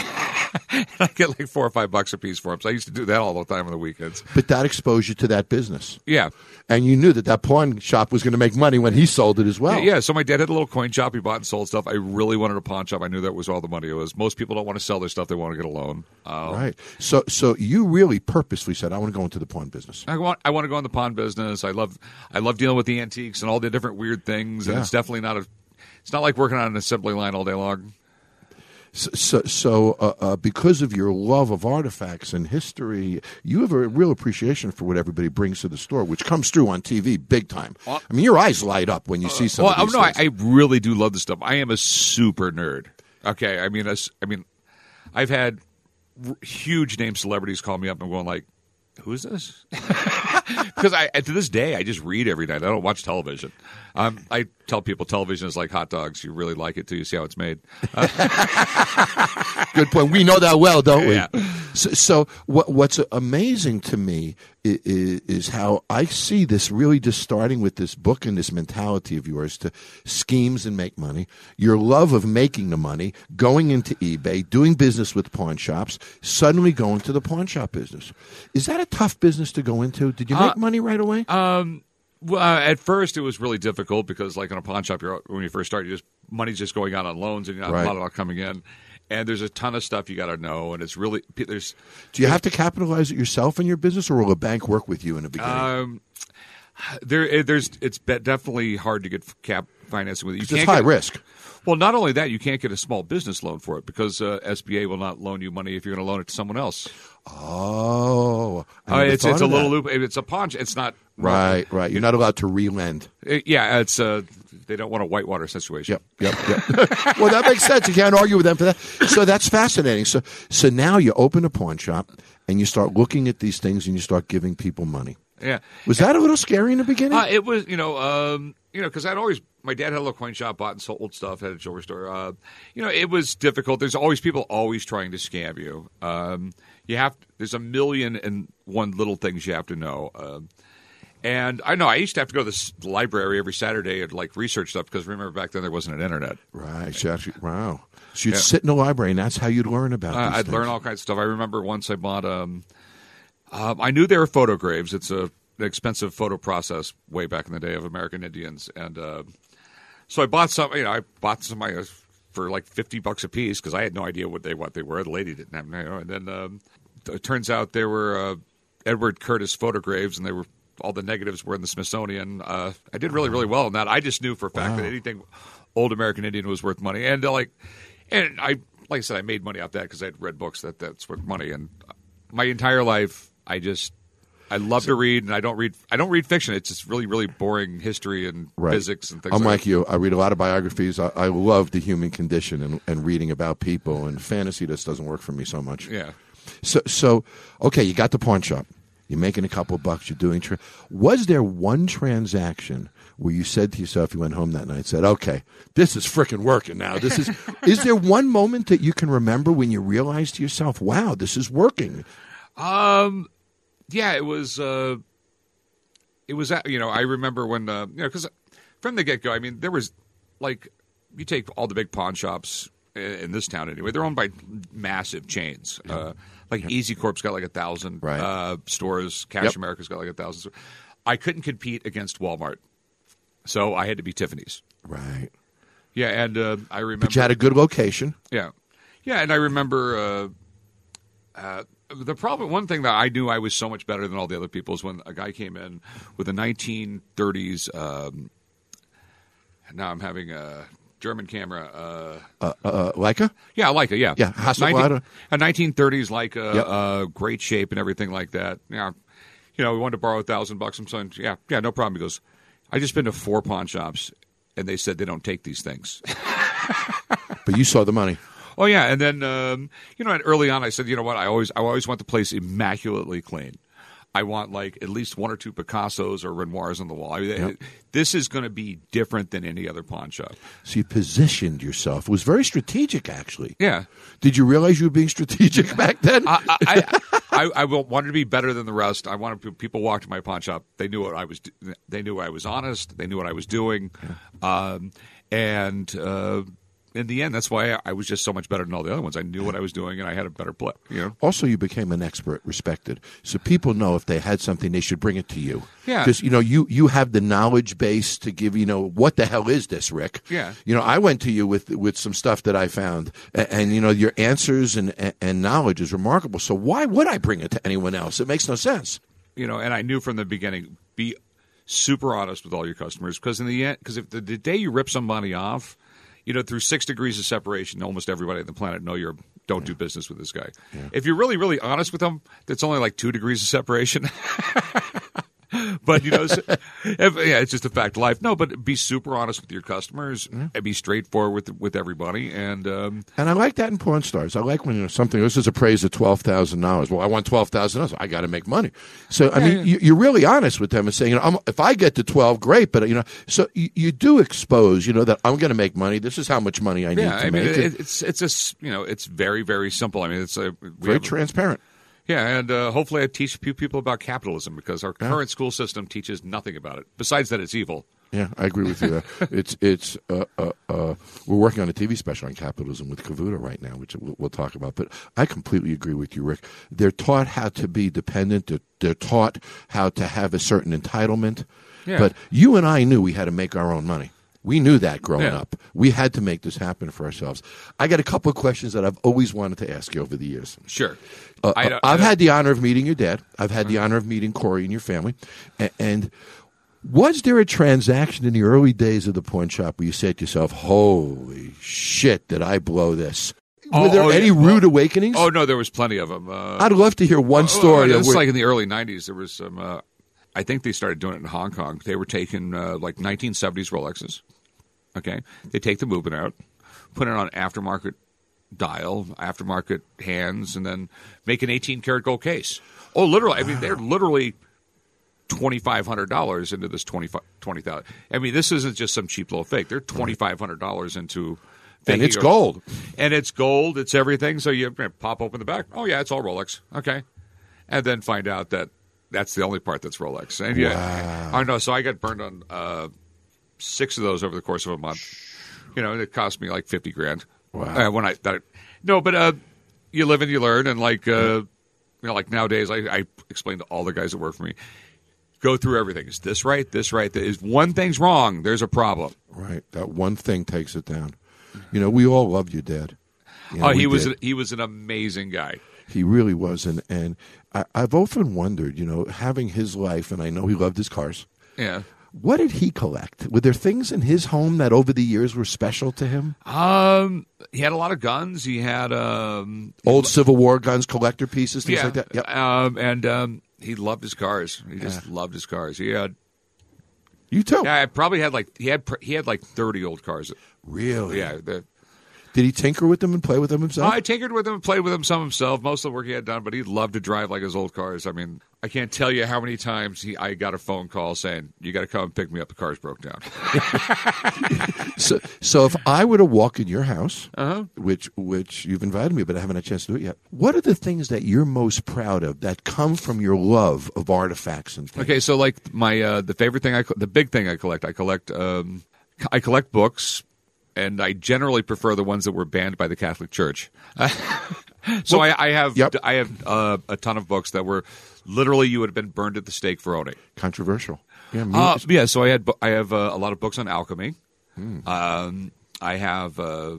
I get like four or five bucks a piece for them. So I used to do that all the time on the weekends. But that exposed you to that business. Yeah. And you knew that that pawn shop was going to make money when he sold it as well. Yeah, yeah, so my dad had a little coin shop. He bought and sold stuff. I really wanted a pawn shop. I knew that was all the money it was. Most people don't want to sell their stuff; they want to get a loan. Um, Right. So so you really purposely said, I want to go into the pawn business. I want I want to go in the pawn business. I love I love dealing with the antiques and all the different weird things. And Yeah. it's definitely not a. It's not like working on an assembly line all day long. So, so, so uh, uh, because of your love of artifacts and history, you have a real appreciation for what everybody brings to the store, which comes through on TV big time. I mean, your eyes light up when you see some Well, of no, I. I really do love this stuff. I am a super nerd. Okay, I mean, as- I mean, I've had r- huge name celebrities call me up and going like, "Who's this?" because I to this day I just read every night. I don't watch television. Um, I tell people television is like hot dogs. You really like it till you see how it's made. Good point. We know that well, don't we? Yeah. So, so what, what's amazing to me is, is how I see this really just starting with this book and this mentality of yours to schemes and make money, your love of making the money, going into eBay, doing business with pawn shops, suddenly going to the pawn shop business. Is that a tough business to go into? Did you make Uh, money right away? Um, well, uh, at first it was really difficult because, like in a pawn shop, you're, when you first start, you just money's just going out on loans and you're not Right. a lot of coming in. And there's a ton of stuff you got to know, and it's really there's Do you have to capitalize it yourself in your business, or will a bank work with you in the beginning? um, there there's it's definitely hard to get cap financing with it. You it's high get- risk. Well, not only that, you can't get a small business loan for it because uh, SBA will not loan you money if you're going to loan it to someone else. Oh, Uh, it's it's a little loop. It's a pawn. It's not Right, right. You're not allowed to relend. Uh, yeah, it's uh, they don't want a whitewater situation. Yep, yep, yep. well, that makes sense. You can't argue with them for that. So that's fascinating. So, so now you open a pawn shop and you start looking at these things and you start giving people money. Yeah. Was that a little scary in the beginning? Uh, it was, you know, um, you know, because I'd always my dad had a little coin shop, bought and sold stuff, had a jewelry store. Uh, you know, it was difficult. There's always people always trying to scam you. Um, you have there's a million and one little things you have to know. Um, and I know I used to have to go to this library every Saturday and like research stuff because remember back then there wasn't an internet. right. So actually, wow. So you'd Yeah. sit in the library and that's how you'd learn about Uh, I'd things. learn all kinds of stuff. I remember once I bought um, um I knew they were photo photogravures. It's a an expensive photo process way back in the day of American Indians, and uh, so I bought some. You know, I bought some uh, for like fifty bucks a piece because I had no idea what they what they were. The lady didn't have, you know. And then um, it turns out they were uh, Edward Curtis photogravures, and they were all the negatives were in the Smithsonian. Uh, I did really really well in that. I just knew for a fact that anything old American Indian was worth money, and uh, like, and I like I said, I made money off that because I had read books that that's worth money, and my entire life I just. I love to read, and I don't read. I don't read fiction. It's just really, really boring history and Right. physics and things. I'm like like you. I read a lot of biographies. I, I love the human condition and, and reading about people. And fantasy just doesn't work for me so much. Yeah. So, so okay, you got the pawn shop. You're making a couple bucks. You're doing. Tra- was there one transaction where you said to yourself, you went home that night, and said, "Okay, this is freaking working now. This is." is there one moment that you can remember when you realized to yourself, "Wow, this is working"? Um, yeah, it was. Uh, it was. You know, I remember when uh, you know because from the get go, I mean, there was like you take all the big pawn shops in this town anyway. They're owned by massive chains. Uh, like EZCORP's got like a thousand Right. uh, stores. Cash Yep. America's got like a thousand. stores. I couldn't compete against Walmart, so I had to be Tiffany's. Right. Yeah, and uh, I remember. But you had a good location. Yeah, yeah, and I remember uh, uh, the problem. One thing that I knew I was so much better than all the other people is when a guy came in with a 1930s. Um, now I'm having a German camera. Uh, Uh, uh, Leica. yeah, Leica. Yeah, Yeah, Hasselblad. a 1930s Leica, Yep. uh, great shape and everything like that. Yeah, you know, we wanted to borrow a thousand bucks. I'm saying, yeah, yeah, no problem. He goes, I just been to four pawn shops, and they said they don't take these things. But you saw the money. Oh yeah, and then um, you know, early on, I said, you know what, I always, I always want the place immaculately clean. I want like at least one or two Picassos or Renoirs on the wall. I mean, Yep. This is going to be different than any other pawn shop. So you positioned yourself. It was very strategic, actually. Yeah, Did you realize you were being strategic back then? I, I, I, I wanted to be better than the rest. I wanted pe- people walk to my pawn shop. They knew what I was. They knew I was honest. They knew what I was doing, um, and uh, in the end, that's why I, was just so much better than all the other ones. I knew what I was doing, and I had a better play. You know. also, you became an expert, respected. So people know if they had something, they should bring it to you. Yeah. Because you know you you have the knowledge base to give. You know what the hell is this, Rick? Yeah. You know I went to you with with some stuff that I found, and, and you know your answers and, and and knowledge is remarkable. So why would I bring it to anyone else? It makes no sense. you know, and I knew from the beginning, be super honest with all your customers because in the end, because if the, the day you rip somebody off, you know, through six degrees of separation, almost everybody on the planet know you're don't do business with this guy. If you're really, really honest with them, that's only like two degrees of separation. but you know, so, if, yeah, it's just a fact of life. No, but be super honest with your customers and be straightforward with with everybody. And um, And I like that in Pawn Stars. I like when you know, something. This is appraised at twelve thousand dollars. Well, I want twelve thousand dollars. I got to make money. So I mean, You, you're really honest with them and saying, you know, I'm, if I get to twelve, great. But you know, so you, you do expose, you know, that I'm going to make money. This is how much money I need yeah, to I mean, make. it, it's it's just you know, it's very very simple. I mean, it's a very transparent. Yeah, and uh, hopefully I teach a few people about capitalism because our current school system teaches nothing about it. Besides that, it's evil. Yeah, I agree with you. It's it's uh, uh, uh, we're working on a TV special on capitalism with Cavuto right now, which we'll, we'll talk about. But I completely agree with you, Rick. They're taught how to be dependent. They're, they're taught how to have a certain entitlement. Yeah. But you and I knew we had to make our own money. We knew that growing Yeah. up. We had to make this happen for ourselves. I got a couple of questions that I've always wanted to ask you over the years. Sure. Uh, I uh, I've I- had the honor of meeting your dad. I've had the honor of meeting Corey and your family. And, and was there a transaction in the early days of the pawn shop where you said to yourself, "Holy shit, did I blow this"? Were Oh, there oh, any yeah. rude awakenings? Oh no, there was plenty of them. Uh, I'd love to hear one story. Oh, of it's where- like in the early '90s. There was some. Uh, I think they started doing it in Hong Kong. They were taking uh, like 1970s Rolexes. Okay, they take the movement out, put it on aftermarket dial, aftermarket hands, and then make an 18 karat gold case. Oh, literally! I mean, they're literally twenty five hundred dollars into this twenty twenty thousand. I mean, this isn't just some cheap little fake. They're twenty five hundred dollars into. and it's gold. and it's gold. It's everything. So you pop open the back. Oh yeah, it's all Rolex. Okay, and then find out that that's the only part that's Rolex. And yeah, I know. So I got burned on uh, six of those over the course of a month. You know, and it cost me like fifty grand. Wow. Uh, when I that no, but uh, you live and you learn, and like uh, you know, like nowadays, I, I explain to all the guys that work for me. Go through everything. Is this right? This right? Is one thing's wrong? There's a problem. Right, that one thing takes it down. You know, we all love you, dad. You know, oh, he was did. he was an amazing guy. He really was, and and I, I've often wondered, you know, having his life, and I know he loved his cars. Yeah. What did he collect? Were there things in his home that over the years were special to him? Um, he had a lot of guns. He had um, Old Civil War guns, collector pieces, things yeah, like that. Yep. um, and um, he loved his cars. He just loved his cars. He had, You too. yeah, I probably had like he had he had like thirty old cars. Really? Yeah, the, Did he tinker with them and play with them himself? I tinkered with him, and played with him some himself. Most of the work he had done, but he loved to drive like his old cars. I mean, I can't tell you how many times he I got a phone call saying, "You got to come pick me up. The car's broke down." so, so if I were to walk in your house, Uh-huh. which which you've invited me, but I haven't had a chance to do it yet, what are the things that you're most proud of that come from your love of artifacts and things? Okay, so like my uh, the favorite thing I the big thing I collect I collect um, I collect books, and I generally prefer the ones that were banned by the Catholic Church. so I, I have Yep. I have uh, a ton of books that were literally you would have been burned at the stake for owning. Controversial. Yeah, Uh, yeah, so I had I have uh, a lot of books on alchemy. Hmm. Um, I have uh,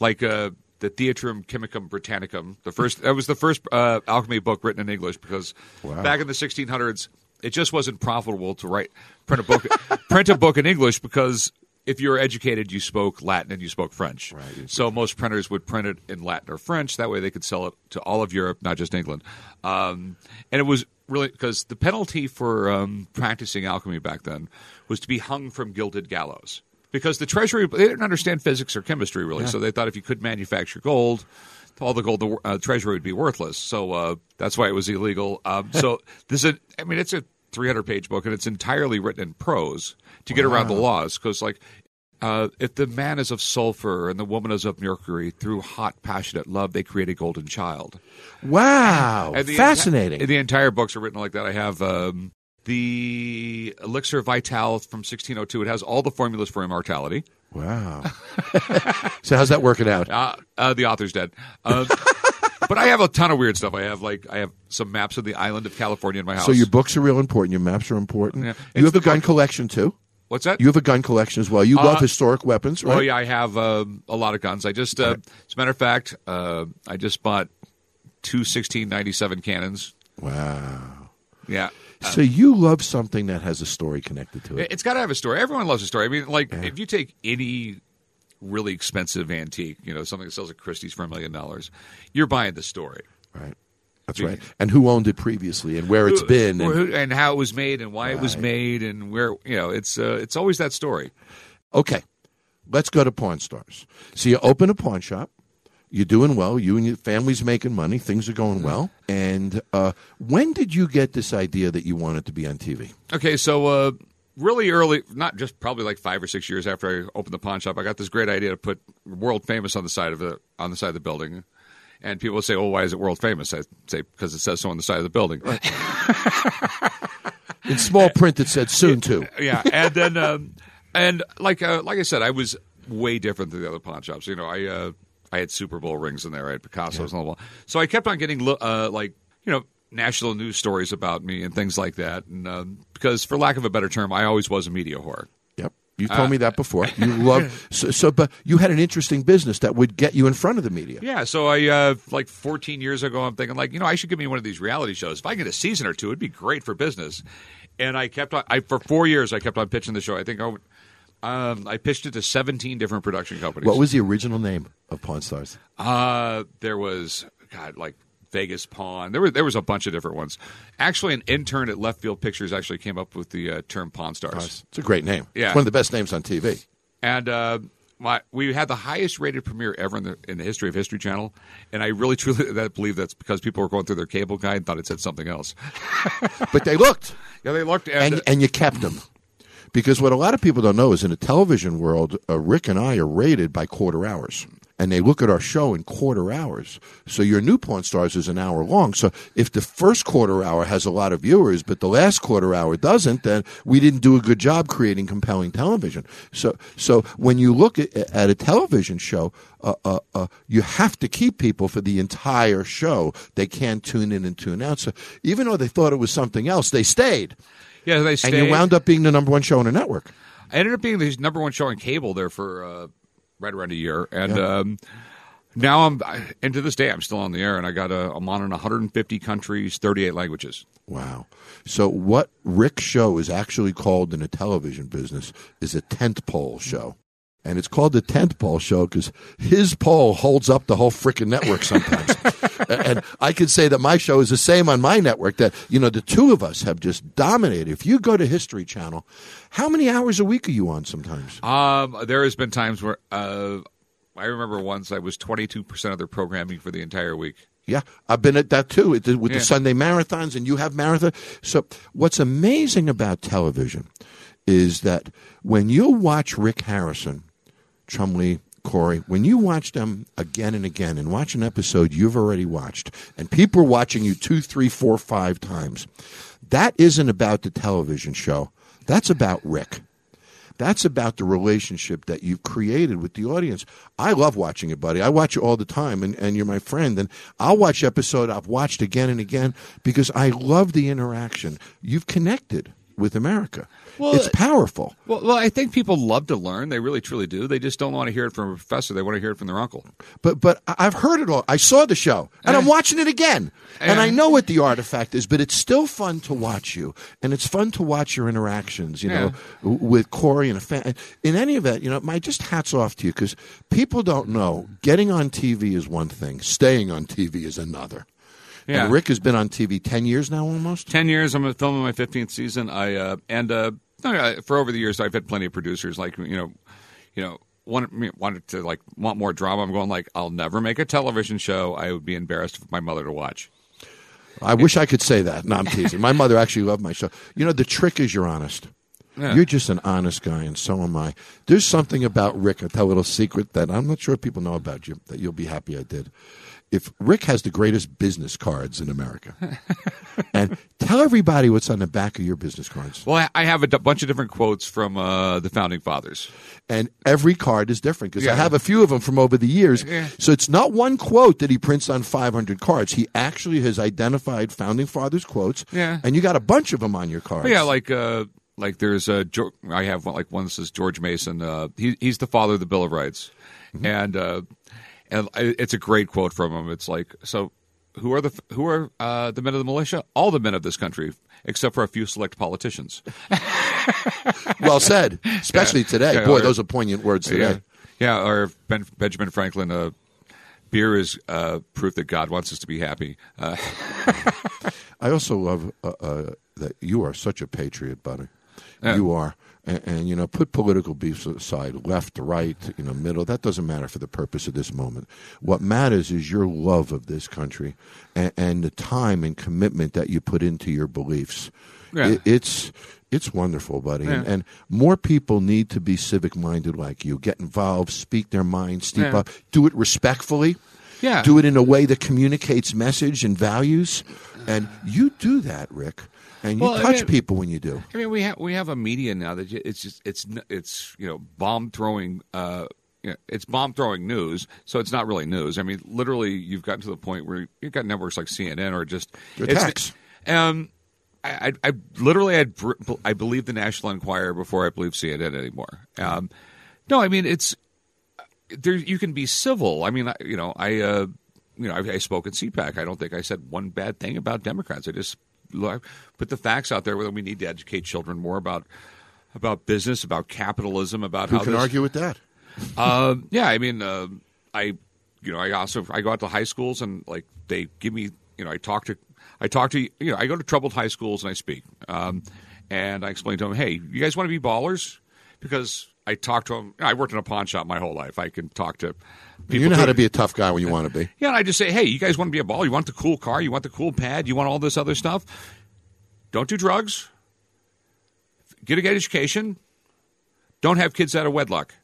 like uh, the Theatrum Chemicum Britannicum. The first that was the first uh, alchemy book written in English because Wow. back in the 1600s it just wasn't profitable to write print a book print a book in English because if you were educated you spoke Latin and you spoke French. Right. So most printers would print it in Latin or French. That way they could sell it to all of Europe, not just England. Um, and it was really because the penalty for um, practicing alchemy back then was to be hung from gilded gallows. Because the treasury, they didn't understand physics or chemistry really, so they thought if you could manufacture gold, all the gold, the uh, treasury would be worthless. So uh, that's why it was illegal. Um, so this is, I mean, it's a 300 page book and it's entirely written in prose to get around the laws. Because like uh, if the man is of sulfur and the woman is of mercury, through hot, passionate love, they create a golden child. wow, And the fascinating. enti- the entire books are written like that. I have um, the Elixir Vital from 1602. It has all the formulas for immortality. wow. so how's that working out? Uh, uh, the author's dead. Uh, but I have a ton of weird stuff. I have like I have some maps of the island of California in my house. So your books are real important. Your maps are important. Yeah. You have a gun collection too. What's that? You have a gun collection as well. You love Uh, historic weapons, right? Oh yeah, I have um, a lot of guns. I just, uh, as a matter of fact, uh, I just bought two 1697 cannons. Wow. Yeah. So you love something that has a story connected to it. It's got to have a story. Everyone loves a story. I mean, like if you take any really expensive antique, you know, something that sells at Christie's for a million dollars, you're buying the story. Right. That's right. And who owned it previously and where it's been. And, who- and how it was made and why it was made and where you know it's uh, it's always that story. okay, let's go to Pawn Stars. So you open a pawn shop. You're doing well. You and your family's making money. Things are going well. And uh, when did you get this idea that you wanted to be on TV? Okay, so uh, really early, not just probably like five or six years after I opened the pawn shop, I got this great idea to put world famous on the side of the on the side of the building. And people would say, "Oh, why is it world famous?" I say because it says so on the side of the building. In small print, it said soon to. yeah, and then um, and like uh, like I said, I was way different than the other pawn shops. You know, I uh, I had Super Bowl rings in there, I had Picasso's on the wall, so I kept on getting lo- uh, like you know national news stories about me and things like that. And um, because, for lack of a better term, I always was a media whore. Yep. You told me that before. You love so, so, but you had an interesting business that would get you in front of the media. Yeah, so I uh, like 14 years ago, I'm thinking like, you know, I should give me one of these reality shows. If I get a season or two, it'd be great for business. And I kept on. I for four years, I kept on pitching the show. I think I, would- um, I pitched it to 17 different production companies. What was the original name of Pawn Stars? Uh, there was God like Vegas Pawn. There was there was a bunch of different ones. Actually, an intern at Left Field Pictures actually came up with the uh, term Pawn Stars. It's a great name. Yeah. It's one of the best names on TV. And uh, my, we had the highest rated premiere ever in the in the history of History Channel. And I really truly that believe that's because people were going through their cable guide and thought it said something else. But they looked, Yeah, they looked and, and, and you kept them. Because what a lot of people don't know is in the television world, uh, Rick and I are rated by quarter hours. And they look at our show in quarter hours. So your new Pawn Stars is an hour long. So if the first quarter hour has a lot of viewers, but the last quarter hour doesn't, then we didn't do a good job creating compelling television. So, so when you look at, at a television show, uh, uh, uh, you have to keep people for the entire show. They can't tune in and tune out. So even though they thought it was something else, they stayed. yeah, they stayed. And you wound up being the number one show on a network. I ended up being the number one show on cable there for uh, right around a year, and um, now I'm and to this day I'm still on the air, and I got a, I'm on in 150 countries, 38 languages. Wow. So what Rick's show is actually called in the television business is a tent pole show. And it's called the tent pole show because his pole holds up the whole freaking network sometimes. and I could say that my show is the same on my network. That you know the two of us have just dominated. If you go to History Channel, how many hours a week are you on sometimes? Um, there has been times where uh, I remember once I was 22 percent of their programming for the entire week. Yeah, I've been at that too with the, with Yeah. the Sunday marathons, and you have marathon. So, what's amazing about television is that when you watch Rick Harrison, Chumley, Corey, when you watch them again and again, and watch an episode you've already watched, and people are watching you two, three, four, five times, that isn't about the television show. That's about Rick. That's about the relationship that you've created with the audience. I love watching it, buddy. I watch it all the time, and, and you're my friend. And I'll watch episode I've watched again and again because I love the interaction. You've connected with America. Well, it's powerful. Well, well, I think people love to learn. They really, truly do. They just don't want to hear it from a professor. They want to hear it from their uncle. But but I've heard it all. I saw the show, and I'm watching it again, and I know what the artifact is. But it's still fun to watch you, and it's fun to watch your interactions. You know, w- with Corey and a fan. In any event, you know, my just hats off to you because people don't know. Getting on TV is one thing. Staying on TV is another. Yeah. And Rick has been on TV ten years now, almost. Ten years. I'm filming my 15th season. I uh, and uh, Uh, for over the years, I've had plenty of producers like you know, you know. Wanted, wanted to like want more drama. I'm going like I'll never make a television show. I would be embarrassed for my mother to watch. I wish I could say that. No, I'm teasing. My mother actually loved my show. You know, the trick is you're honest. Yeah. You're just an honest guy, and so am I. There's something about Rick, I'll tell a little secret that I'm not sure if people know about you, that you'll be happy I did. If Rick has the greatest business cards in America, and tell everybody what's on the back of your business cards. Well, I- I have a d- bunch of different quotes from uh, the founding fathers. And every card is different because I have a few of them from over the years. Yeah. So it's not one quote that he prints on 500 cards. He actually has identified founding fathers quotes. Yeah. And you got a bunch of them on your cards. But yeah, like uh, like there's Geor I have one, like one that says George Mason. Uh, he, he's the father of the Bill of Rights, and uh, and it's a great quote from him. It's like so. Who are the who are uh, the men of the militia? All the men of this country, except for a few select politicians. well said, especially today. Yeah, Boy, or- those are poignant words today. Yeah, yeah. Or ben, Benjamin Franklin. Uh, beer is uh, proof that God wants us to be happy. Uh, I also love uh, uh, that you are such a patriot, buddy. Yeah. You are. And, and, you know, put political beefs aside, left, right, you know, middle. That doesn't matter for the purpose of this moment. What matters is your love of this country and, and the time and commitment that you put into your beliefs. Yeah. It, it's it's wonderful, buddy. And, Yeah. and more people need to be civic minded like you. Get involved, speak their mind, speak Yeah. up, do it respectfully. Yeah. Do it in a way that communicates message and values. And you do that, Rick. And you Well, I touch mean- people when you do. I mean, we have we have a media now that it's just it's it's you know bomb throwing. Uh, you know, it's bomb throwing news, so it's not really news. I mean, literally, you've gotten to the point where you've got networks like CNN or just attacks. Um, I, I, I literally I, I believe the National Enquirer before I believe CNN anymore. Um, no, I mean it's there. You can be civil. I mean, I, you know, I uh, you know, I, I spoke at CPAC. I don't think I said one bad thing about Democrats. I just I put the facts out there whether we need to educate children more about about business, about capitalism, about Who how can this, argue with that? um, yeah, I mean, uh, I, you know, I also I go out to high schools and like they give me, you know, I talk to, I talk to, you know, I go to troubled high schools and I speak, um, and I explain to them, hey, you guys want to be ballers? Because I talk to them. I worked in a pawn shop my whole life. I can talk to people. You know how to be a tough guy when you want to be. Yeah, and I just say, hey, you guys want to be a ball? You want the cool car? You want the cool pad? You want all this other stuff? Don't do drugs. Get a good education. Don't have kids out of wedlock.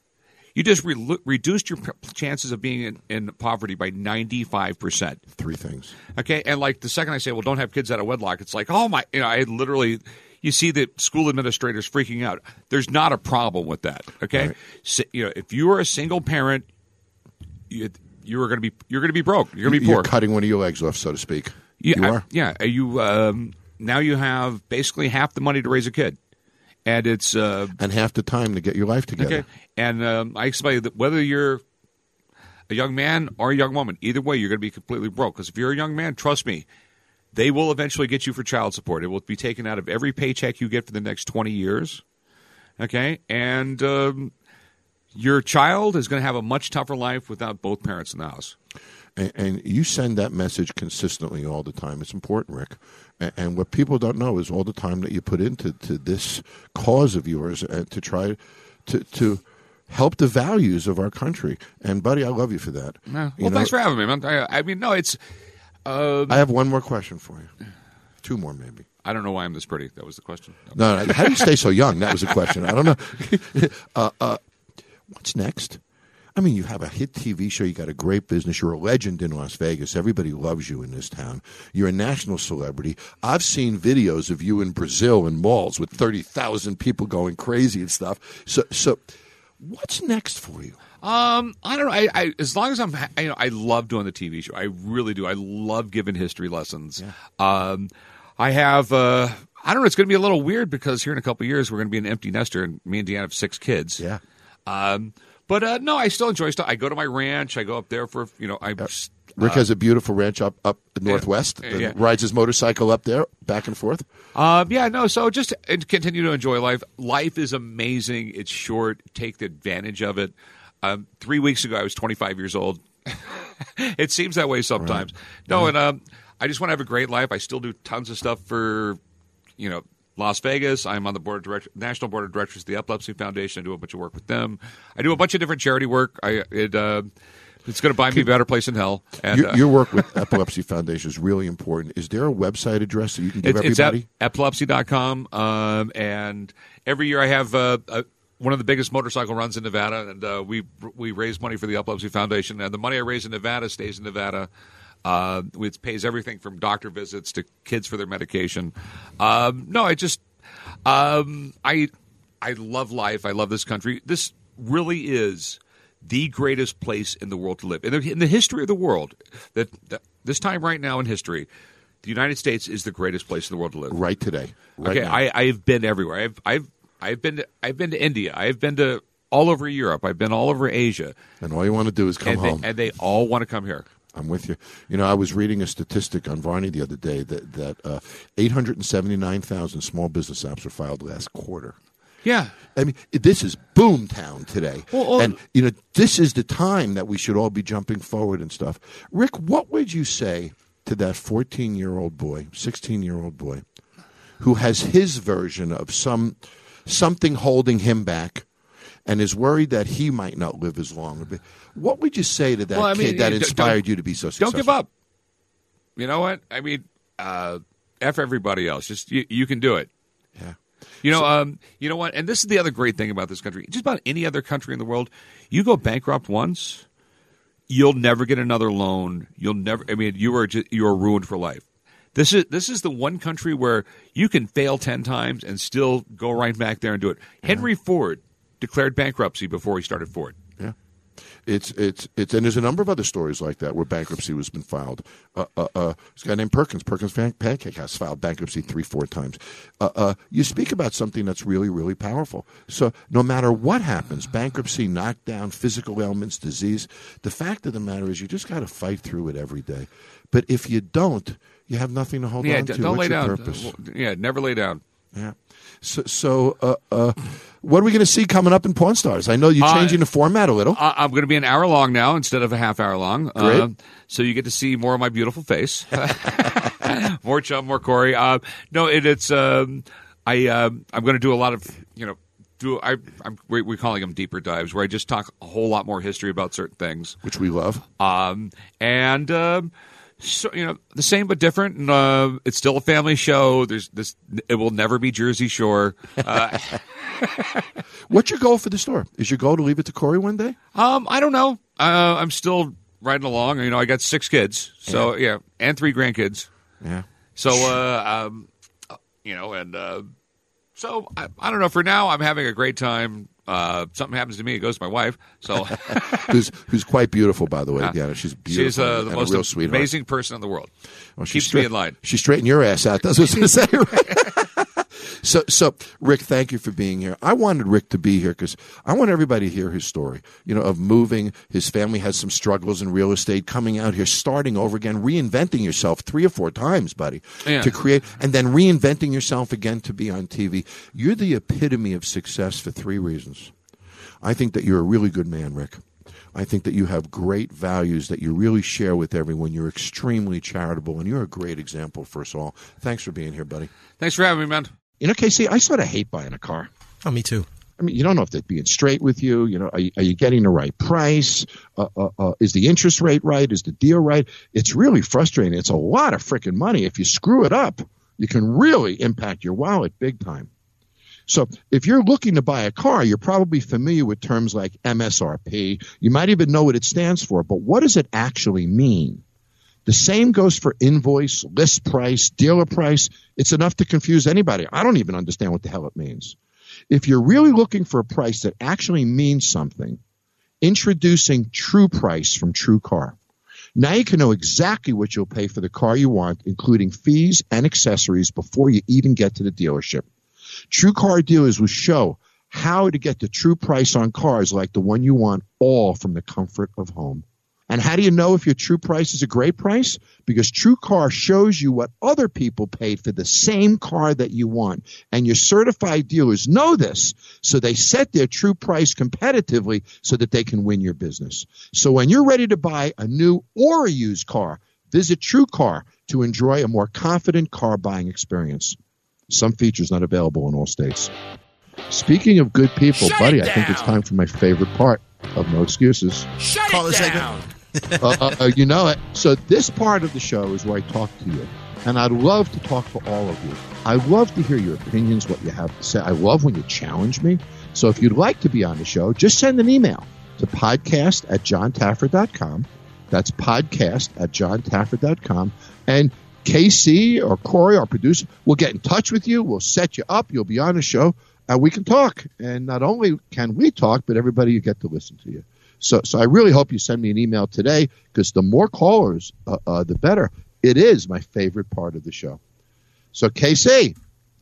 You just re- reduced your p- chances of being in, in poverty by 95%. Three things. Okay, and like the second I say, well, don't have kids out of wedlock, it's like, oh my, you know, I literally, you see the school administrators freaking out. There's not a problem with that. Okay, Right. so, you know, if you are a single parent, you, you are going to be you're going to be broke. You're going to be You're poor. cutting one of your legs off, so to speak. Yeah, you I- are. yeah. uh, You um, now you have basically half the money to raise a kid, and it's uh, and half the time to get your life together. okay. And um, I explain that whether you're a young man or a young woman, either way, you're going to be completely broke. Because if you're a young man, trust me, they will eventually get you for child support. It will be taken out of every paycheck you get for the next 20 years. Okay, and um, your child is going to have a much tougher life without both parents in the house. And, and you send that message consistently all the time. It's important, Rick. And, and what people don't know is all the time that you put into to this cause of yours and to try to to help the values of our country. And buddy, I love you for that. Yeah. You Well, know, thanks for having me, man. I, I mean, no, it's. Uh, I have one more question for you. Two more, maybe. I don't know why I'm this pretty. That was the question. No, no, how do you stay so young? That was the question. I don't know. uh, uh, what's next? I mean, you have a hit TV show. You got a great business. You're a legend in Las Vegas. Everybody loves you in this town. You're a national celebrity. I've seen videos of you in Brazil in malls with thirty thousand people going crazy and stuff. So, so what's next for you? Um, I don't know. I, I as long as I'm, ha- you know, I love doing the TV show. I really do. I love giving history lessons. Um, I have. Uh, I don't know. It's going to be a little weird because here in a couple of years we're going to be an empty nester, and me and Deanna have six kids. Yeah. Um, but uh, no, I still enjoy stuff. I go to my ranch. I go up there for you know. I Rick has a beautiful ranch up up northwest. Yeah, yeah. Rides his motorcycle up there, back and forth. Um, yeah, no. So just uh, continue to enjoy life. Life is amazing. It's short. Take advantage of it. Um, three weeks ago, I was 25 years old. it seems that way sometimes. No, and um, I just want to have a great life. I still do tons of stuff for, you know, Las Vegas. I'm on the board of director, national board of directors of the Epilepsy Foundation. I do a bunch of work with them. I do a bunch of different charity work. I it uh, it's going to buy me a better place in hell. And Your, uh, your work with Epilepsy Foundation is really important. Is there a website address that you can give It's, it's everybody? epilepsy.com. Um, and every year I have uh, uh, one of the biggest motorcycle runs in Nevada, and uh, we we raise money for the Epilepsy Foundation. And the money I raise in Nevada stays in Nevada. Uh, it pays everything from doctor visits to kids for their medication. Um, no, I just um, I I love life. I love this country. This really is the greatest place in the world to live. In the, in the history of the world, that, that this time right now in history, the United States is the greatest place in the world to live. right today. Right okay, now. I, I've been everywhere. I've I've I've been to, I've been to India. I've been to all over Europe. I've been all over Asia, and all you want to do is come and home. they, and they all want to come here. I'm with you. You know, I was reading a statistic on Varney the other day that that uh, 879,000 small business apps were filed last quarter. Yeah. I mean, this is boom town today. Well, well- and, you know, this is the time that we should all be jumping forward and stuff. Rick, what would you say to that 14 year old boy, 16 year old boy, who has his version of some something holding him back and is worried that he might not live as long? What would you say to that Well, I mean, kid that inspired you to be so successful? Don't give up. You know what? I mean, uh, F everybody else. Just you, you can do it. Yeah. You know, um, you know what? And this is the other great thing about this country. Just about any other country in the world, you go bankrupt once, you'll never get another loan. You'll never. I mean, you are just, you are ruined for life. This is this is the one country where you can fail ten times and still go right back there and do it. Henry Ford declared bankruptcy before he started Ford. It's it's it's and there's a number of other stories like that where bankruptcy has been filed. Uh, uh, uh, this guy named Perkins, Perkins Pancake House, filed bankruptcy three, four times. Uh, uh, you speak about something that's really, really powerful. So no matter what happens, bankruptcy, knockdown, physical ailments, disease, the fact of the matter is you just got to fight through it every day. But if you don't, you have nothing to hold Yeah, on to. don't What's lay down. purpose? Yeah, never lay down. Yeah. So, so uh, uh, what are we going to see coming up in Pawn Stars? I know you're Uh, changing the format a little. I- I'm going to be an hour long now instead of a half hour long. Great. Uh, so you get to see more of my beautiful face, more Chum, more Corey. Uh, no, it, it's um, I um I'm going to do a lot of you know do I I'm we- we're calling them deeper dives where I just talk a whole lot more history about certain things. which we love. Um, and um, so you know the same but different. And, uh, it's still a family show. There's this. It will never be Jersey Shore. Uh, What's your goal for the store? Is your goal to leave it to Corey one day? Um, I don't know. Uh, I'm still riding along. You know, I got six kids, so yeah, and three grandkids. Yeah. So, uh, um, you know, and uh, so I, I don't know. For now, I'm having a great time. Uh, something happens to me, it goes to my wife. So who's who's quite beautiful, by the way. Yeah, she's beautiful. she's uh, the a most real sweetheart. amazing person in the world. Well, she Keeps me straight- in line. She straightened your ass out. That's what I was going to say. So, so Rick, thank you for being here. I wanted Rick to be here because I want everybody to hear his story. You know, of moving. His family has some struggles in real estate. Coming out here, starting over again, reinventing yourself three or four times, buddy, Yeah. to create, and then reinventing yourself again to be on TV. You're the epitome of success for three reasons. I think that you're a really good man, Rick. I think that you have great values that you really share with everyone. You're extremely charitable, and you're a great example for us all. Thanks for being here, buddy. Thanks for having me, man. You know, Casey, I sort of hate buying a car. Oh, me too. I mean, you don't know if they're being straight with you. You know, are you, are you getting the right price? Uh, uh, uh, is the interest rate right? Is the deal right? It's really frustrating. It's a lot of freaking money. If you screw it up, you can really impact your wallet big time. So if you're looking to buy a car, you're probably familiar with terms like MSRP. You might even know what it stands for, but what does it actually mean? The same goes for invoice, list price, dealer price. It's enough to confuse anybody. I don't even understand what the hell it means. If you're really looking for a price that actually means something, introducing True Price from TrueCar. Now you can know exactly what you'll pay for the car you want, including fees and accessories before you even get to the dealership. TrueCar dealers will show how to get the true price on cars like the one you want, all from the comfort of home. And how do you know if your true price is a great price? Because TrueCar shows you what other people paid for the same car that you want. And your certified dealers know this, so they set their true price competitively so that they can win your business. So when you're ready to buy a new or a used car, visit TrueCar to enjoy a more confident car buying experience. Some features not available in all states. Speaking of good people, Shut buddy, I think it's time for my favorite part of No Excuses. Shut Call it the segment. Uh, you know it. So this part of the show is where I talk to you, and I'd love to talk to all of you. I love to hear your opinions, what you have to say. I love when you challenge me. So if you'd like to be on the show, just send an email to podcast at johntaffer.com. That's podcast at johntaffer.com. And KC or Corey, our producer, will get in touch with you. We'll set you up. You'll be on the show. And we can talk. And not only can we talk, but everybody you get to listen to you. So, so I really hope you send me an email today because the more callers, uh, uh, the better. It is my favorite part of the show. So, KC,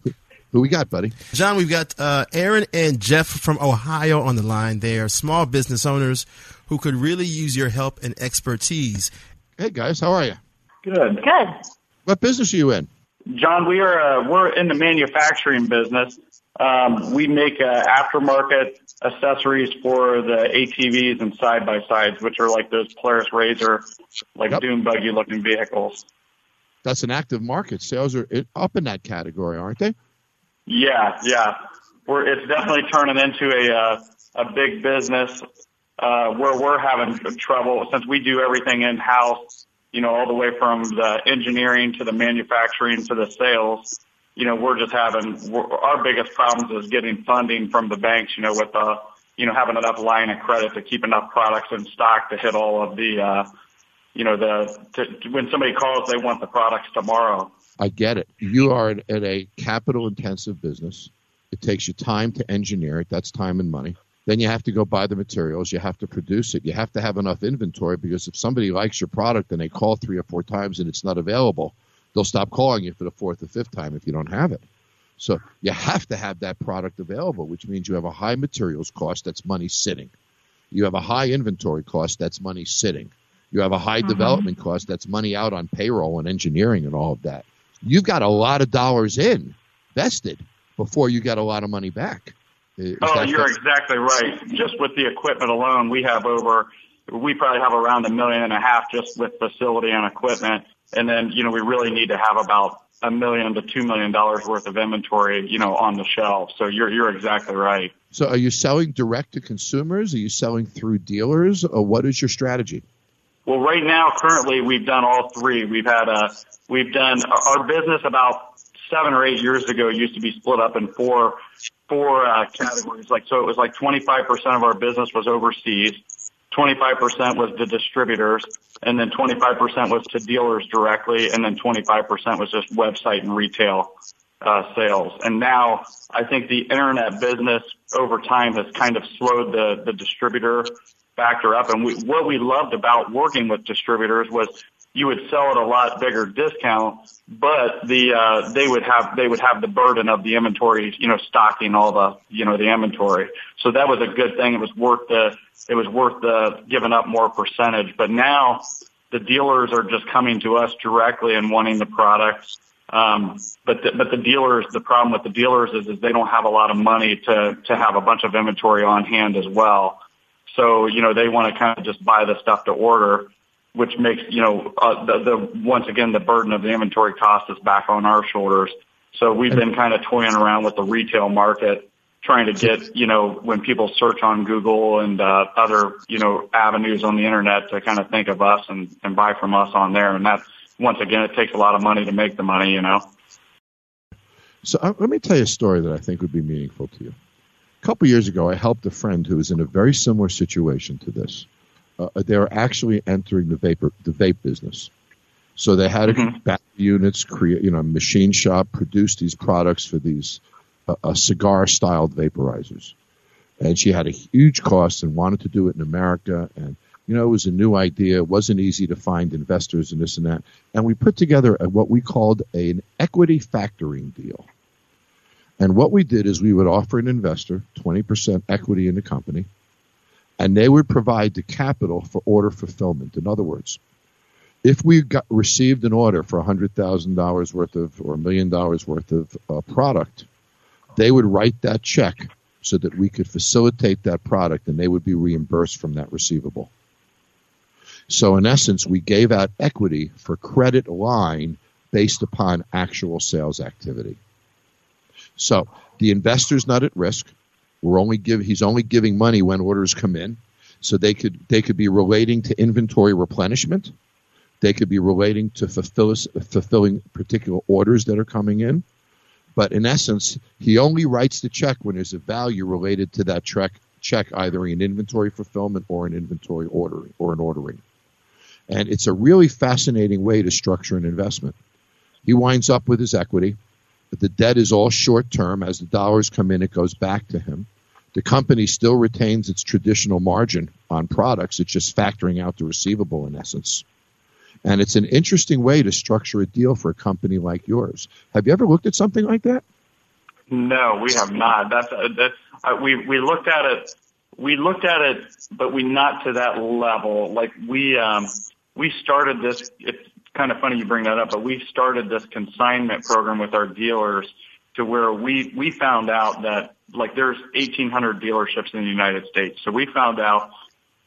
who- who we got, buddy? John, we've got uh, Aaron and Jeff from Ohio on the line. They are small business owners who could really use your help and expertise. Hey, guys, how are you? Good. Good. What business are you in? John, we are uh, we're in the manufacturing business. Um, we make uh, aftermarket accessories for the ATVs and side by sides, which are like those Polaris RZR, like Yep. dune buggy looking vehicles. That's an active market. Sales are up in that category, aren't they? Yeah, yeah. We're it's definitely turning into a uh, a big business uh, where we're having trouble since we do everything in house. You know, all the way from the engineering to the manufacturing to the sales. You know, we're just having our biggest problems is getting funding from the banks. You know, with the you know having enough line of credit to keep enough products in stock to hit all of the uh, you know the to, when somebody calls they want the products tomorrow. I get it. You are in, in a capital intensive business. It takes you time to engineer it. That's time and money. Then you have to go buy the materials. You have to produce it. You have to have enough inventory because if somebody likes your product and they call three or four times and it's not available, they'll stop calling you for the fourth or fifth time if you don't have it. So you have to have that product available, which means you have a high materials cost. That's money sitting. You have a high inventory cost. That's money sitting. You have a high mm-hmm. development cost. That's money out on payroll and engineering and all of that. You've got a lot of dollars in vested before you get a lot of money back. Is Oh, that- you're exactly right. Just with the equipment alone, we have over, we probably have around a million and a half just with facility and equipment. And then, you know, we really need to have about a million to two million dollars worth of inventory, you know, on the shelf. So you're, you're exactly right. So are you selling direct to consumers? Are you selling through dealers? Or what is your strategy? Well, right now, currently, we've done all three. We've had a, we've done our our business about seven or eight years ago used to be split up in four, four uh, categories. Like so, it was like 25% of our business was overseas, 25% was the distributors, and then 25% was to dealers directly, and then 25% was just website and retail uh, sales. And now I think the internet business over time has kind of slowed the, the distributor factor up. And we, what we loved about working with distributors was you would sell at a lot bigger discount, but the, uh, they would have, they would have the burden of the inventory, you know, stocking all the, you know, the inventory. So that was a good thing. It was worth the, it was worth the giving up more percentage. But now the dealers are just coming to us directly and wanting the products. Um, but the, but the dealers, the problem with the dealers is, is they don't have a lot of money to, to have a bunch of inventory on hand as well. So, you know, they want to kind of just buy the stuff to order, which makes, you know, uh, the, the, once again, the burden of the inventory cost is back on our shoulders. So we've been kind of toying around with the retail market, trying to get, you know, when people search on Google and, uh, other, you know, avenues on the internet to kind of think of us and, and buy from us on there. And that, once again, it takes a lot of money to make the money, you know. So uh, let me tell you a story that I think would be meaningful to you. A couple years ago, I helped a friend who was in a very similar situation to this. Uh, they were actually entering the vapor, the vape business. So they had Mhm. battery units, create, you know, machine shop, produce these products for these uh, uh, cigar-styled vaporizers. And she had a huge cost and wanted to do it in America. And you know, it was a new idea. It wasn't easy to find investors and this and that. And we put together a, what we called an equity factoring deal. And what we did is we would offer an investor 20% equity in the company, and they would provide the capital for order fulfillment. In other words, if we got received an order for $100,000 worth of or a million dollars worth of uh, product, they would write that check so that we could facilitate that product and they would be reimbursed from that receivable. So in essence, we gave out equity for credit line based upon actual sales activity. So the investor's not at risk. We're only give he's only giving money when orders come in. So they could they could be relating to inventory replenishment. They could be relating to fulfill, fulfilling particular orders that are coming in. But in essence, he only writes the check when there's a value related to that check, check either in inventory fulfillment or an inventory ordering or an ordering. And it's a really fascinating way to structure an investment. He winds up with his equity. But the debt is all short term. As the dollars come in, it goes back to him. The company still retains its traditional margin on products. It's just factoring out the receivable in essence. And it's an interesting way to structure a deal for a company like yours. Have you ever looked at something like that? No, we have not. That's uh, that. Uh, we we looked at it. We looked at it, but we not to that level. Like we um we started this. It's kind of funny you bring that up, but we started this consignment program with our dealers to where we we found out that like there's 1,800 dealerships in the United States. So we found out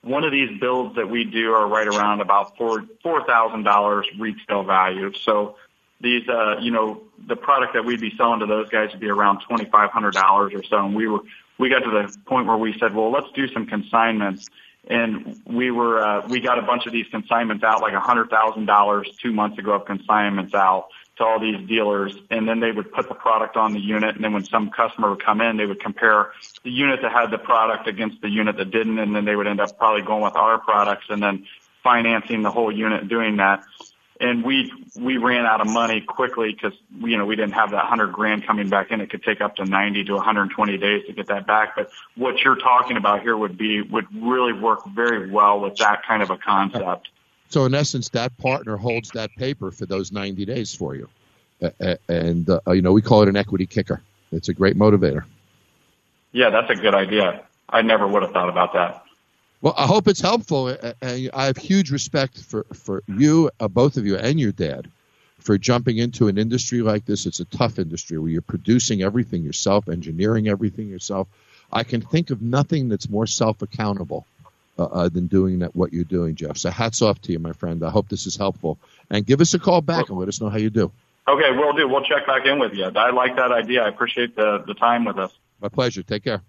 one of these builds that we do are right around about four four thousand dollars retail value. So these, uh, you know, the product that we'd be selling to those guys would be around twenty five hundred dollars or so. And we were we got to the point where we said, well, let's do some consignments. And we were uh, we got a bunch of these consignments out, like a hundred thousand dollars two months ago of consignments out to all these dealers, and then they would put the product on the unit, and then when some customer would come in, they would compare the unit that had the product against the unit that didn't, and then they would end up probably going with our products and then financing the whole unit doing that. And we we ran out of money quickly because you know we didn't have that hundred grand coming back in. It could take up to ninety to 120 days to get that back. But what you're talking about here would be would really work very well with that kind of a concept. So in essence, that partner holds that paper for those 90 days for you, and uh, you know we call it an equity kicker. It's a great motivator. Yeah, that's a good idea. I never would have thought about that. Well, I hope it's helpful. And I have huge respect for for you, uh, both of you, and your dad, for jumping into an industry like this. It's a tough industry where you're producing everything yourself, engineering everything yourself. I can think of nothing that's more self accountable uh, uh, than doing that what you're doing, Jeff. So hats off to you, my friend. I hope this is helpful. And give us a call back and let us know how you do. Okay, we'll do. We'll check back in with you. I like that idea. I appreciate the, the time with us. My pleasure. Take care.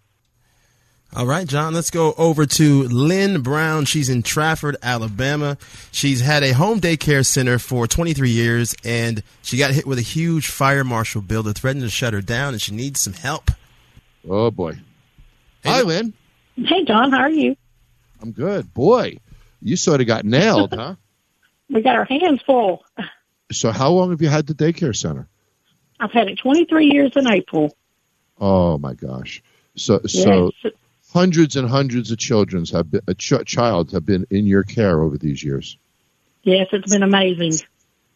All right, John, let's go over to Lynn Brown. She's in Trafford, Alabama. She's had a home daycare center for 23 years, and she got hit with a huge fire marshal bill that threatened to shut her down, and she needs some help. Oh, boy. Hey, Hi, Lynn. Hey, John. How are you? I'm good. Boy, you sort of got nailed, huh? we got our hands full. So, how long have you had the daycare center? I've had it 23 years in April. Oh my gosh! So, so yes. hundreds and hundreds of children have been, a ch- child have been in your care over these years. Yes, it's been amazing.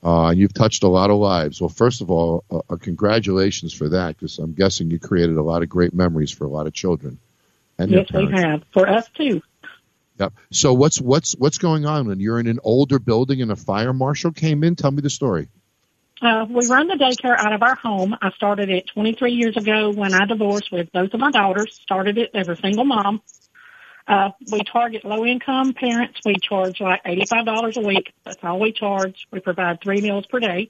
Uh, and you've touched a lot of lives. Well, first of all, uh, uh congratulations for that, because I'm guessing you created a lot of great memories for a lot of children. And yes, we have for us too. Yep. So what's what's what's going on when you're in an older building and a fire marshal came in? Tell me the story. Uh, we run the daycare out of our home. I started it 23 years ago when I divorced with both of my daughters. Started it as a single mom. Uh, we target low income parents. We charge like $85 a week. That's all we charge. We provide three meals per day.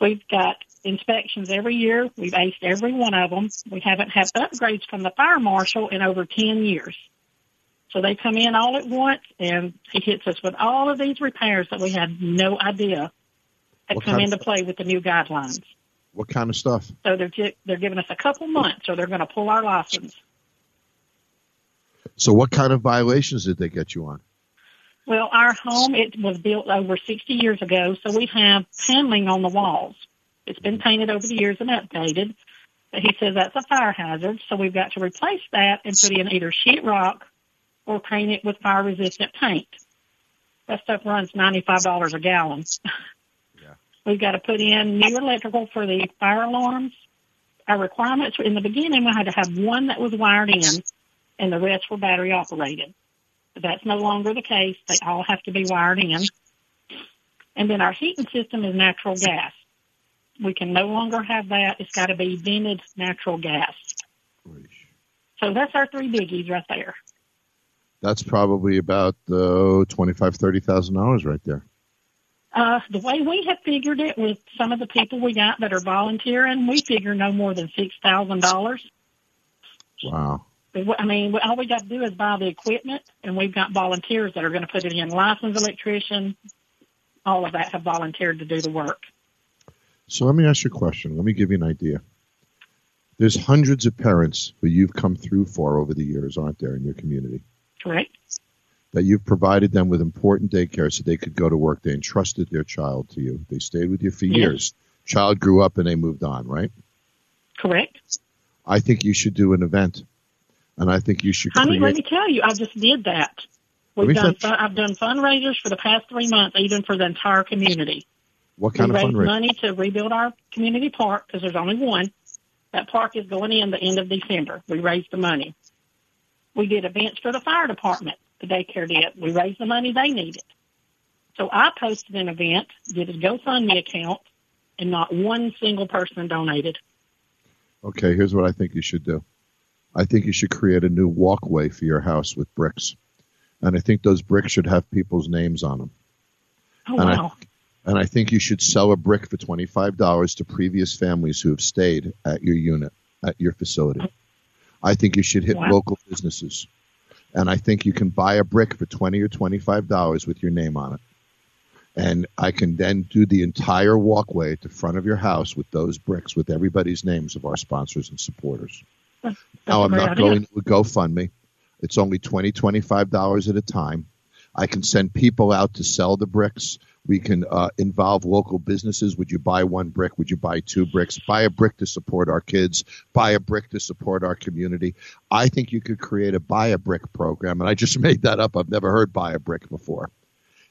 We've got inspections every year. We've aced every one of them. We haven't had upgrades from the fire marshal in over 10 years. So they come in all at once and he hits us with all of these repairs that we had no idea had what come into play with the new guidelines. What kind of stuff? So they're they're giving us a couple months, or they're going to pull our license. So what kind of violations did they get you on? Well, our home it was built over 60 years ago, so we have paneling on the walls. It's been painted over the years and updated. But he says that's a fire hazard, so we've got to replace that and put in either sheetrock or paint it with fire resistant paint. That stuff runs $95 a gallon. Yeah. We've got to put in new electrical for the fire alarms. Our requirements in the beginning, we had to have one that was wired in and the rest were battery operated. But that's no longer the case. They all have to be wired in. And then our heating system is natural gas. We can no longer have that. It's got to be vented natural gas. So that's our three biggies right there that's probably about uh, twenty-five, thirty thousand dollars right there. Uh, the way we have figured it with some of the people we got that are volunteering, we figure no more than six thousand dollars. Wow. I mean, all we got to do is buy the equipment, and we've got volunteers that are going to put it in. Licensed electrician, all of that have volunteered to do the work. So let me ask you a question. Let me give you an idea. There's hundreds of parents who you've come through for over the years, aren't there, in your community? Correct. That you've provided them with important daycare so they could go to work. They entrusted their child to you. They stayed with you for yes. years. Child grew up and they moved on, right? Correct. I think you should do an event, and I think you should. Honey, create... let me tell you, I just did that. We've done. Fun, I've done fundraisers for the past three months, even for the entire community. What kind we of raised fundraiser? money to rebuild our community park because there's only one. That park is going in the end of December. We raised the money. We did events for the fire department. The daycare did. We raised the money they needed. So I posted an event, did a GoFundMe account, and not one single person donated. Okay, here's what I think you should do. I think you should create a new walkway for your house with bricks. And I think those bricks should have people's names on them. Oh, And I- wow. And I think you should sell a brick for $25 to previous families who have stayed at your unit, at your facility. I think you should hit Wow. local businesses. And I think you can buy a brick for 20 or $25 with your name on it. And I can then do the entire walkway at the front of your house with those bricks with everybody's names of our sponsors and supporters. That's Now, I'm not idea. going to GoFundMe. It's only $20, $25 at a time. I can send people out to sell the bricks. We can uh, involve local businesses. Would you buy one brick? Would you buy two bricks? Buy a brick to support our kids. Buy a brick to support our community. I think you could create a buy a brick program. And I just made that up. I've never heard buy a brick before.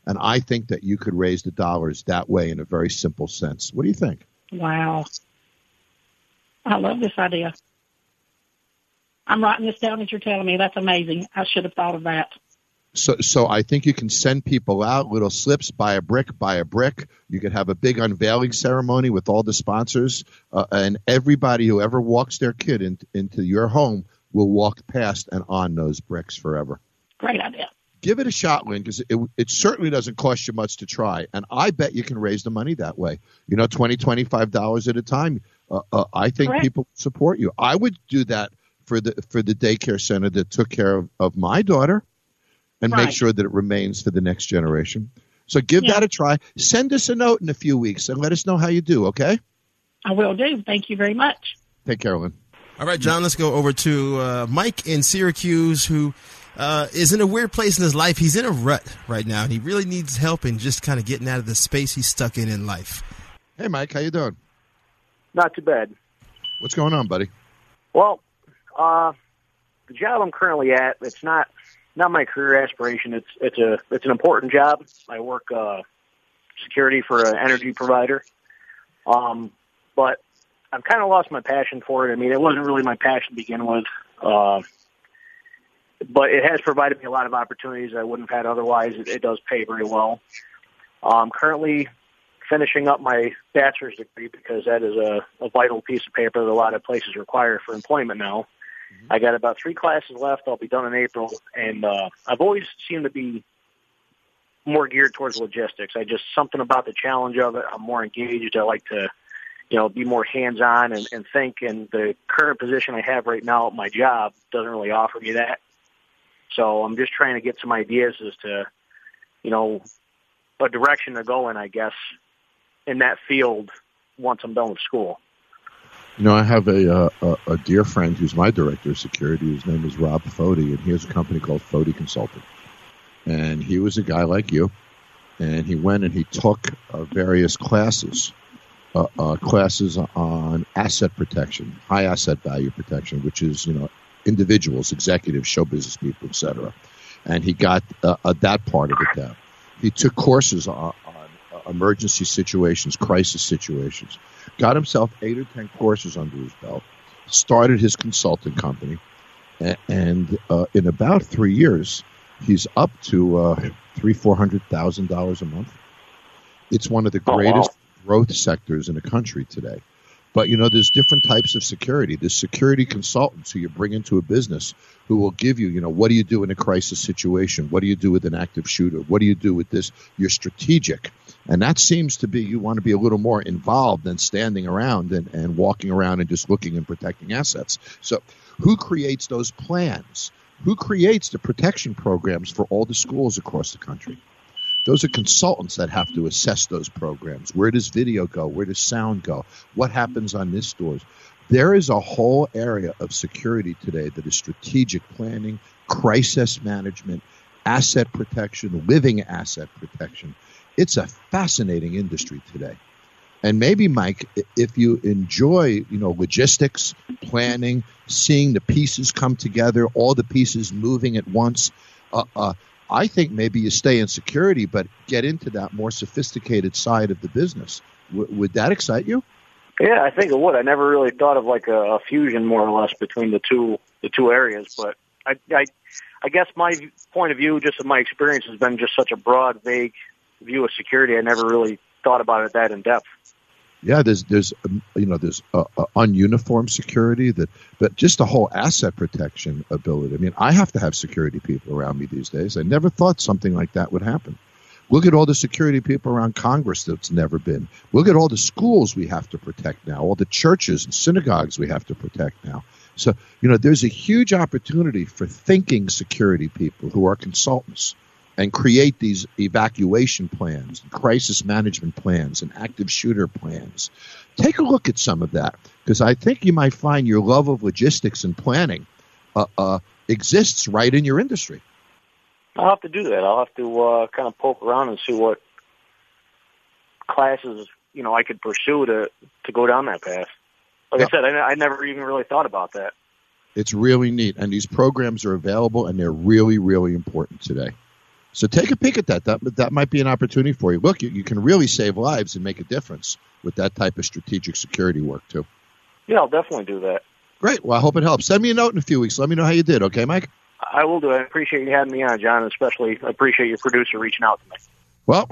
And I think that you could raise the dollars that way in a very simple sense. What do you think? Wow. I love this idea. I'm writing this down as you're telling me. That's amazing. I should have thought of that. So, so I think you can send people out little slips, buy a brick, buy a brick. You could have a big unveiling ceremony with all the sponsors, uh, and everybody who ever walks their kid in, into your home will walk past and on those bricks forever. Great idea. Give it a shot, Lynn, because it, it certainly doesn't cost you much to try, and I bet you can raise the money that way. You know, twenty, twenty-five dollars at a time. Uh, uh, I think Correct. people support you. I would do that for the for the daycare center that took care of, of my daughter and make sure that it remains for the next generation. So give Yeah. that a try. Send us a note in a few weeks and let us know how you do, okay? I will do. Thank you very much. Take care, Lynn. All right, John, let's go over to uh, Mike in Syracuse, who uh, is in a weird place in his life. He's in a rut right now, and he really needs help in just kind of getting out of the space he's stuck in in life. Hey, Mike, how you doing? Not too bad. What's going on, buddy? Well, uh, the job I'm currently at, it's not not my career aspiration. It's it's a it's an important job. I work uh, security for an energy provider, um, but I've kind of lost my passion for it. I mean, it wasn't really my passion to begin with, uh, but it has provided me a lot of opportunities I wouldn't have had otherwise. It, it does pay very well. I'm currently finishing up my bachelor's degree because that is a, a vital piece of paper that a lot of places require for employment now. I got about three classes left. I'll be done in April, and uh, I've always seemed to be more geared towards logistics. I just something about the challenge of it. I'm more engaged. I like to, you know, be more hands-on and, and think. And the current position I have right now at my job doesn't really offer me that. So I'm just trying to get some ideas as to, you know, a direction to go in. I guess in that field once I'm done with school. You know, I have a, uh, a a dear friend who's my director of security. His name is Rob Fody, and he has a company called Fody Consulting. And he was a guy like you, and he went and he took uh, various classes, uh, uh, classes on asset protection, high asset value protection, which is you know individuals, executives, show business people, etc. And he got uh, uh, that part of it down. He took courses on, emergency situations, crisis situations got himself eight or ten courses under his belt, started his consulting company, and uh, in about three years, he's up to uh, three, four hundred thousand dollars a month. It's one of the Oh, wow. greatest growth sectors in the country today. But you know, there's different types of security. There's security consultants who you bring into a business who will give you, you know, what do you do in a crisis situation? What do you do with an active shooter? What do you do with this? You're strategic. And that seems to be you want to be a little more involved than standing around and, and walking around and just looking and protecting assets. So who creates those plans? Who creates the protection programs for all the schools across the country? Those are consultants that have to assess those programs. Where does video go? Where does sound go? What happens on this stores? There is a whole area of security today that is strategic planning, crisis management, asset protection, living asset protection. It's a fascinating industry today. And maybe, Mike, if you enjoy, you know, logistics, planning, seeing the pieces come together, all the pieces moving at once, uh, uh, I think maybe you stay in security, but get into that more sophisticated side of the business. W- would that excite you? Yeah, I think it would. I never really thought of like a, a fusion, more or less, between the two the two areas. But I, I, I guess my point of view, just of my experience, has been just such a broad, vague view of security. I never really thought about it that in depth. Yeah, there's there's um, you know there's uh, ununiformed security that, but just the whole asset protection ability. I mean, I have to have security people around me these days. I never thought something like that would happen. Look at all the security people around Congress that's never been. Look at all the schools we have to protect now, all the churches and synagogues we have to protect now. So, you know, there's a huge opportunity for thinking security people who are consultants and create these evacuation plans, crisis management plans, and active shooter plans. Take a look at some of that because I think you might find your love of logistics and planning uh, uh, exists right in your industry. I'll have to do that. I'll have to uh, kind of poke around and see what classes you know I could pursue to to go down that path. Like I said, I, I never even really thought about that. It's really neat, and these programs are available, and they're really, really important today. So take a peek at that. That that might be an opportunity for you. Look, you, you can really save lives and make a difference with that type of strategic security work too. Yeah, I'll definitely do that. Great. Well, I hope it helps. Send me a note in a few weeks. Let me know how you did. Okay, Mike. I will do. I appreciate you having me on, John. Especially appreciate your producer reaching out to me. Well,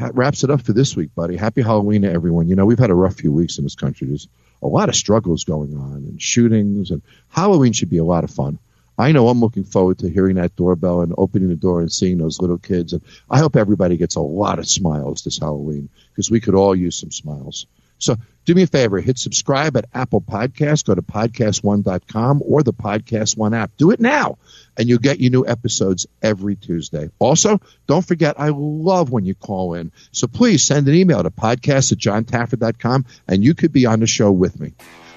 that wraps it up for this week, buddy. Happy Halloween to everyone. You know, we've had a rough few weeks in this country. There's a lot of struggles going on and shootings, and Halloween should be a lot of fun. I know I'm looking forward to hearing that doorbell and opening the door and seeing those little kids. And I hope everybody gets a lot of smiles this Halloween because we could all use some smiles. So do me a favor, hit subscribe at Apple Podcasts, go to podcast1.com or the Podcast One app. Do it now, and you'll get your new episodes every Tuesday. Also, don't forget, I love when you call in. So please send an email to podcast at jontaffer.com, and you could be on the show with me.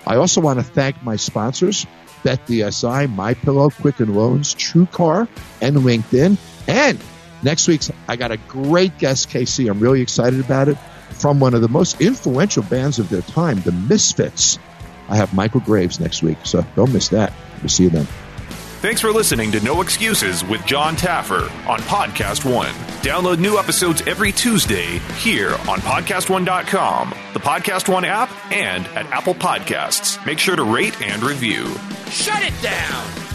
I also want to thank my sponsors, BetDSI, MyPillow, Quicken Loans, TrueCar, and LinkedIn. And next week's, I got a great guest, KC. I'm really excited about it from one of the most influential bands of their time, the Misfits. I have Michael Graves next week, so don't miss that. We'll see you then. Thanks for listening to No Excuses with Jon Taffer on Podcast One. Download new episodes every Tuesday here on PodcastOne.com, the Podcast One app, and at Apple Podcasts. Make sure to rate and review. Shut it down!